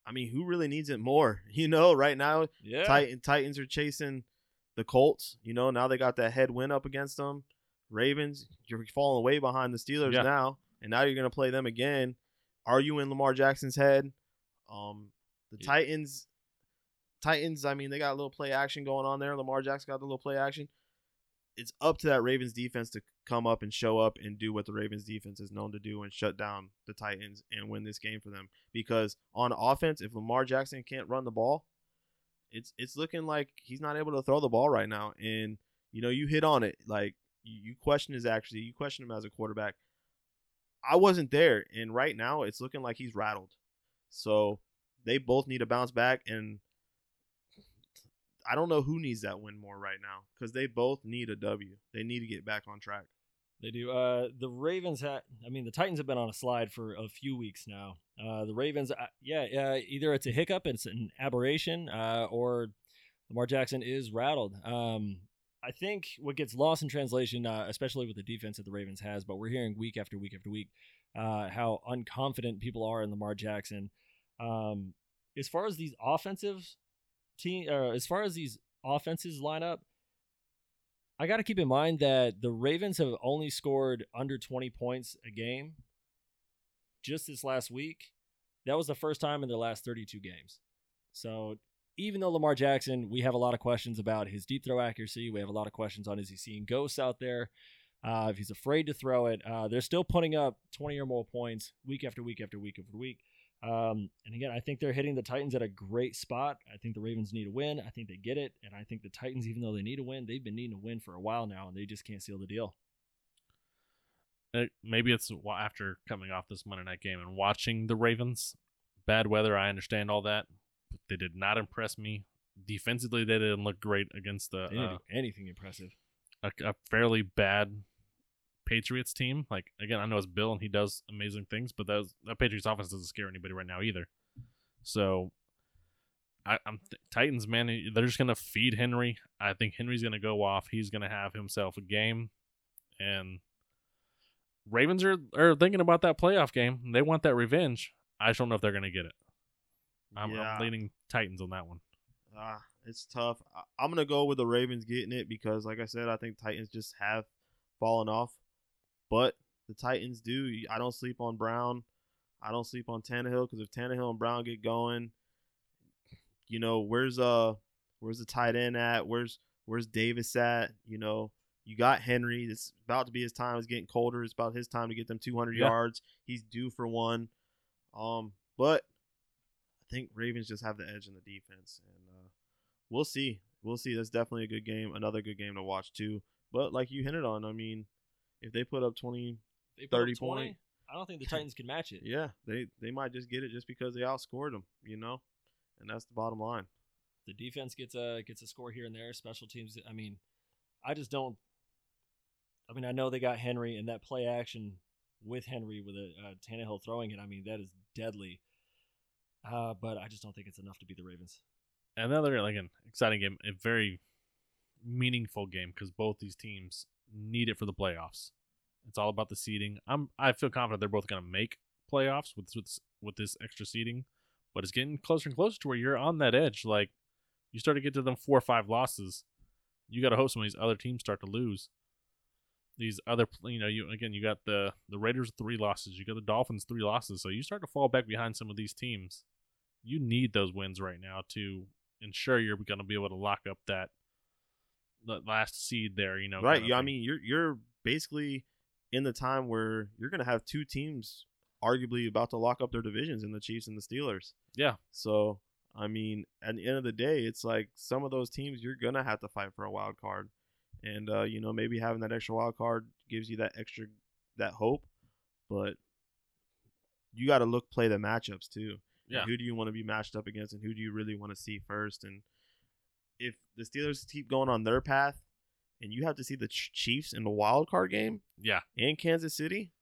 I mean, who really needs it more? <laughs> You know, right now Yeah. Titan, Titans are chasing the Colts. You know, now they got that head win up against them. Ravens, you're falling way behind the Steelers Yeah. now, and now you're going to play them again. Are you in Lamar Jackson's head? Um, the Yeah. Titans, Titans. I mean, they got a little play action going on there. Lamar Jackson got the little play action. It's up to that Ravens defense to come up and show up and do what the Ravens defense is known to do and shut down the Titans and win this game for them. Because on offense, if Lamar Jackson can't run the ball, it's it's looking like he's not able to throw the ball right now. And you know, you hit on it. Like you, question his actually, you question him as a quarterback. I wasn't there, and right now it's looking like he's rattled. So they both need to bounce back, and I don't know who needs that win more right now because they both need a W. They need to get back on track. They do. Uh, the Ravens had. I mean, the Titans have been on a slide for a few weeks now. Uh, the Ravens, uh, yeah, uh, either it's a hiccup, it's an aberration, uh, or Lamar Jackson is rattled. Um, I think what gets lost in translation, uh, especially with the defense that the Ravens has, but we're hearing week after week after week uh, how unconfident people are in Lamar Jackson. Um, as far as these offensive team, uh, as far as these offenses line up, I got to keep in mind that the Ravens have only scored under 20 points a game just this last week. That was the first time in their last 32 games. So even though Lamar Jackson, we have a lot of questions about his deep throw accuracy. We have a lot of questions on is he seeing ghosts out there? Uh, if he's afraid to throw it, uh, they're still putting up 20 or more points week after week after week after week. Um, and again, I think they're hitting the Titans at a great spot. I think the Ravens need a win. I think they get it. And I think the Titans, even though they need a win, they've been needing a win for a while now, and they just can't seal the deal. Maybe it's after coming off this Monday night game and watching the Ravens. Bad weather, I understand all that, they did not impress me. Defensively, they didn't look great against the uh, anything impressive. a, a fairly bad Patriots team. Like again, I know it's Bill and he does amazing things, but that was, that Patriots offense doesn't scare anybody right now either. So, I, I'm th- Titans man. They're just gonna feed Henry. I think Henry's gonna go off. He's gonna have himself a game, and Ravens are are thinking about that playoff game. They want that revenge. I just don't know if they're gonna get it. I'm, Yeah. I'm leaning Titans on that one. Ah, it's tough. I- I'm gonna go with the Ravens getting it because, like I said, I think Titans just have fallen off. But the Titans do. I don't sleep on Brown. I don't sleep on Tannehill because if Tannehill and Brown get going, you know where's uh where's the tight end at? Where's where's Davis at? You know you got Henry. It's about to be his time. It's getting colder. It's about his time to get them 200 Yeah. yards. He's due for one. Um, but think Ravens just have the edge in the defense, and uh, we'll see. We'll see. That's definitely a good game. Another good game to watch too. But like you hinted on, I mean, if they put up 20, They put up 30 20, point. I don't think the <laughs> Titans can match it. yeah, they they might just get it just because they outscored them, you know, and that's the bottom line. The defense gets a gets a score here and there. Special teams. I mean, I just don't. I mean, I know they got Henry and that play action with Henry with a uh, Tannehill throwing it. I mean, that is deadly. Uh, but I just don't think it's enough to beat the Ravens. another like an exciting game, a very meaningful game because both these teams need it for the playoffs. It's all about the seeding. I'm I feel confident they're both going to make playoffs with with with this extra seeding, but it's getting closer and closer to where you're on that edge. Like you start to get to them four or five losses, you got to hope some of these other teams start to lose. These other, you know, you again, you got the the Raiders three losses, you got the Dolphins three losses, so you start to fall back behind some of these teams. You need those wins right now to ensure you're going to be able to lock up that the last seed there. You know, right? kind of Yeah, I mean, you're you're basically in the time where you're gonna have two teams arguably about to lock up their divisions in the Chiefs and the Steelers. Yeah. So I mean, at the end of the day, it's like some of those teams you're gonna have to fight for a wild card, and uh, you know maybe having that extra wild card gives you that extra that hope, but you got to look play the matchups too. Yeah. Who do you want to be matched up against, and who do you really want to see first? And if the Steelers keep going on their path, and you have to see the Chiefs in the wild card game yeah, in Kansas City,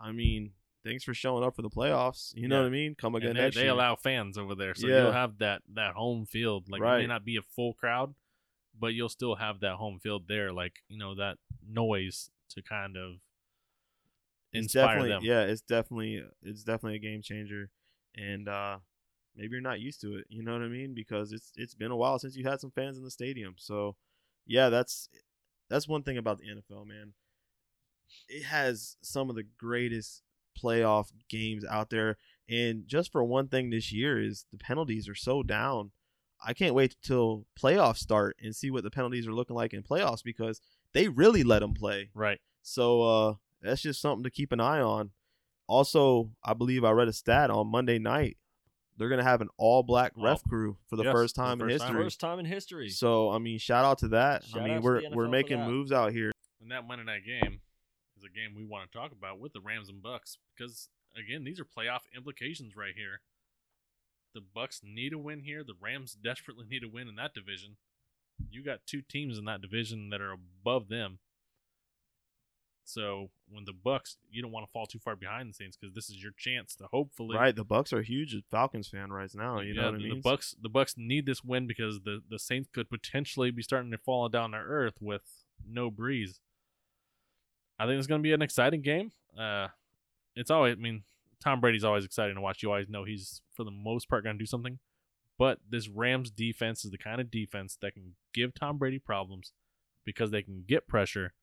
I mean, thanks for showing up for the playoffs. You know Yeah. what I mean? Come again And they, they allow fans over there, so Yeah. you'll have that that home field. Like it may not be a full crowd, but you'll still have that home field there. Like you know that noise to kind of it's inspire definitely them. yeah it's definitely it's definitely a game changer and uh maybe you're not used to it you know what i mean because it's it's been a while since you had some fans in the stadium so yeah that's that's one thing about the nfl man it has some of the greatest playoff games out there and just for one thing this year is the penalties are so down i can't wait till playoffs start and see what the penalties are looking like in playoffs because they really let them play Right. so uh, that's just something to keep an eye on. Also, I believe I read a stat on Monday night. They're gonna have an all-black ref All- crew for the Yes, first for the time in first time. history. First time in history. So I mean, shout out to that. Shout I out mean, we're we're making moves out here. And that Monday night game is a game we want to talk about with the Rams and Bucs because again, these are playoff implications right here. The Bucs need a win here. The Rams desperately need a win in that division. You got two teams in that division that are above them. So when the Bucs, you don't want to fall too far behind the Saints because this is your chance to hopefully Right, the Bucs are a huge Falcons fan right now. You know yeah, what I mean? the Bucs the Bucs need this win because the the Saints could potentially be starting to fall down to earth with no Brees. I think it's going to be an exciting game. Uh, it's always I mean Tom Brady's always exciting to watch. You always know he's for the most part going to do something. But this Rams defense is the kind of defense that can give Tom Brady problems because they can get pressure.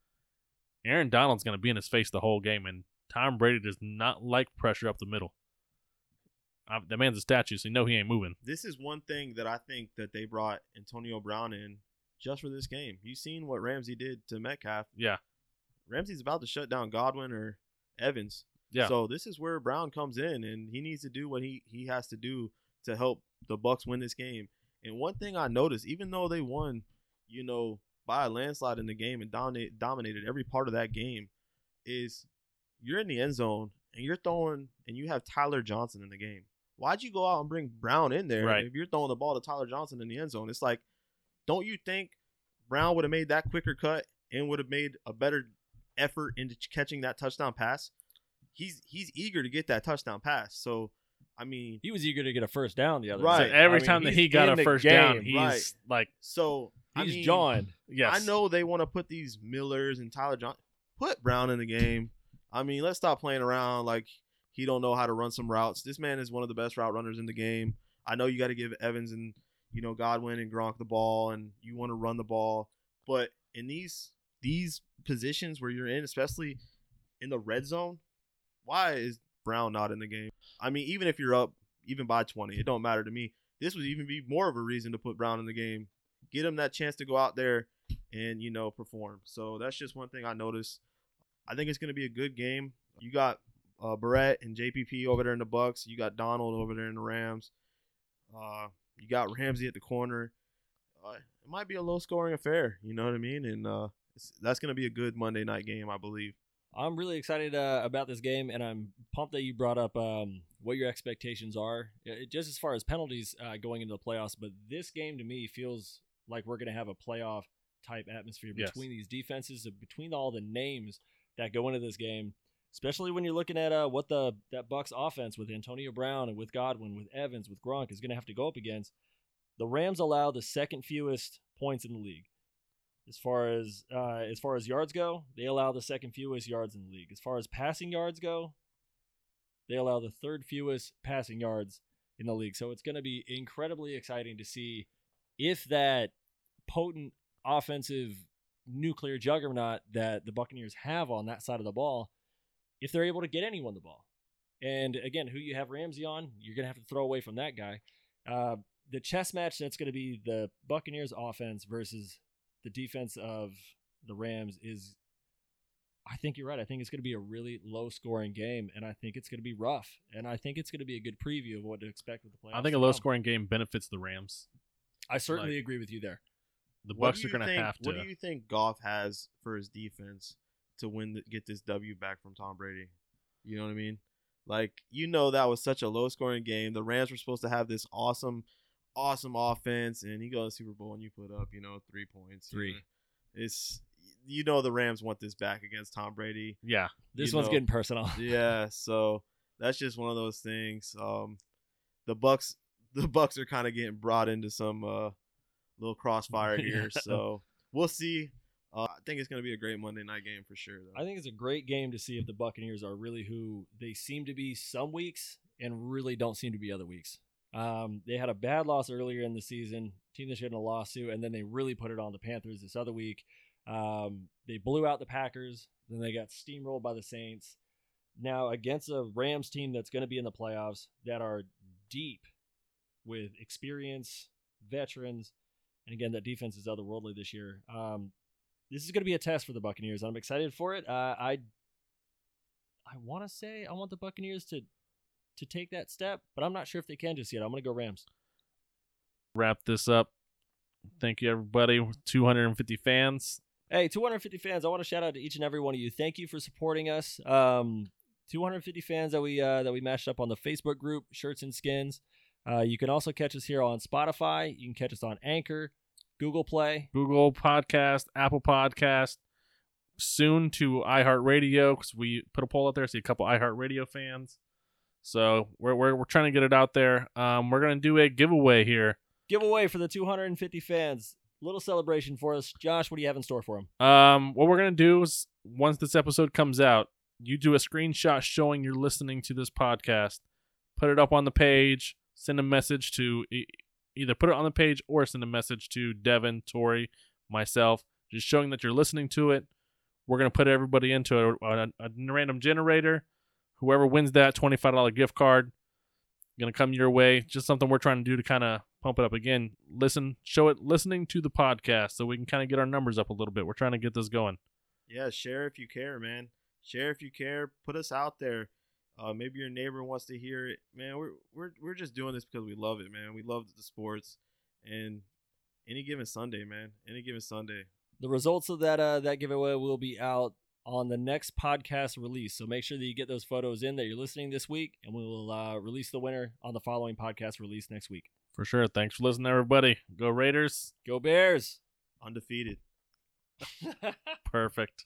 Aaron Donald's going to be in his face the whole game, and Tom Brady does not like pressure up the middle. Uh, the man's a statue, so you know he ain't moving. this is one thing that I think that they brought Antonio Brown in just for this game. You seen what Ramsey did to Metcalf? Yeah. Ramsey's about to shut down Godwin or Evans. Yeah. So this is where Brown comes in, and he needs to do what he he has to do to help the Bucs win this game. And one thing I noticed, even though they won, you know, by a landslide in the game and dominate, dominated every part of that game, is you're in the end zone and you're throwing and you have Tyler Johnson in the game. Why'd you go out and bring Brown in there Right. if you're throwing the ball to Tyler Johnson in the end zone? It's like, don't you think Brown would have made that quicker cut and would have made a better effort into catching that touchdown pass? He's he's eager to get that touchdown pass. So, I mean, he was eager to get a first down the other Right. So every I mean, time that he got a first game, down, he's right. like, so I He's mean, John. yes, I know they want to put these Millers and Tyler John put Brown in the game. I mean, let's stop playing around like he don't know how to run some routes. This man is one of the best route runners in the game. I know you got to give Evans and you know Godwin and Gronk the ball, and you want to run the ball, but in these these positions where you're in, especially in the red zone, why is Brown not in the game? I mean, even if you're up even by 20, it don't matter to me. This would even be more of a reason to put Brown in the game. Get him that chance to go out there and you know perform. So that's just one thing I noticed. I think it's going to be a good game. You got uh, Barrett and JPP over there in the Bucs. You got Donald over there in the Rams. Uh, you got Ramsey at the corner. Uh, it might be a low scoring affair. You know what I mean? And uh, that's going to be a good Monday night game, I believe. I'm really excited uh, about this game, and I'm pumped that you brought up um, what your expectations are, uh, just as far as penalties uh, going into the playoffs. But this game to me feels like we're going to have a playoff type atmosphere Yes. between these defenses, between all the names that go into this game. Especially when you're looking at uh, what the that Bucs offense with Antonio Brown and with Godwin, with Evans, with Gronk is going to have to go up against. The Rams allow the second fewest points in the league. As far as uh, as far as yards go, they allow the second fewest yards in the league. As far as passing yards go, they allow the third fewest passing yards in the league. So it's going to be incredibly exciting to see if that potent offensive nuclear juggernaut that the Buccaneers have on that side of the ball, if they're able to get anyone the ball. And again, who you have Ramsey on, you're going to have to throw away from that guy. Uh, the chess match that's going to be the Buccaneers offense versus the defense of the Rams is I think you're right. I think it's going to be a really low scoring game and I think it's going to be rough. And I think it's going to be a good preview of what to expect with the playoffs. I think a low scoring game benefits the Rams. I certainly like- agree with you there. The Bucs are you going to have to. What do you think Goff has for his defense to win, the, get this W back from Tom Brady? You know what I mean? Like you know that was such a low scoring game. The Rams were supposed to have this awesome, awesome offense, and you go to the Super Bowl and you put up, you know, three points. you Three. know. It's you know the Rams want this back against Tom Brady. yeah, This You one's know. getting personal. <laughs> Yeah, so that's just one of those things. Um, the Bucs, <laughs> the Bucs are kind of getting brought into some uh, little crossfire <laughs> here, Yeah. so we'll see. Uh, I think it's going to be a great Monday night game for sure. Though. I think it's a great game to see if the Buccaneers are really who they seem to be some weeks and really don't seem to be other weeks. Um, they had a bad loss earlier in the season, team that should have a lawsuit, and then they really put it on the Panthers this other week. Um, they blew out the Packers, then they got steamrolled by the Saints. Now against a Rams team that's going to be in the playoffs that are deep with experience, veterans, and again that defense is otherworldly this year. Um, this is going to be a test for the Buccaneers. I'm excited for it. Uh, I I want to say I want the Buccaneers to to take that step, but I'm not sure if they can just yet. I'm going to go Rams. Wrap this up. Thank you, everybody. 250 fans. Hey, 250 fans! I want to shout out to each and every one of you. Thank you for supporting us. Um, 250 fans that we uh, that we matched up on the Facebook group Shirts and Skins. Uh, you can also catch us here on Spotify. You can catch us on Anchor, Google Play. Google Podcast, Apple Podcast, soon to iHeartRadio because we put a poll out there. See a couple iHeartRadio fans. So we're, we're, we're trying to get it out there. Um, we're gonna do a giveaway here. Giveaway for the 250 fans. Little celebration for us. Josh, what do you have in store for them? Um, what we're gonna do is once this episode comes out, you do a screenshot showing you're listening to this podcast, put it up on the page, send a message to e- either put it on the page or send a message to Devin, Tori, myself, just showing that you're listening to it. We're gonna put everybody into a, a, a random generator. Whoever wins that twenty-five dollar gift card, gonna come your way. Just something we're trying to do to kind of pump it up again. Listen, show it listening to the podcast so we can kind of get our numbers up a little bit. We're trying to get this going. Yeah, share if you care, man. Share if you care. Put us out there. Uh, maybe your neighbor wants to hear it, man. We're we're we're just doing this because we love it, man. We love the sports, and any given Sunday, man. Any given Sunday. The results of that uh, that giveaway will be out on the next podcast release. So make sure that you get those photos in that you're listening this week, and we will uh, release the winner on the following podcast release next week. For sure. Thanks for listening, everybody. Go Raiders. Go Bears! Undefeated. <laughs> <laughs> Perfect.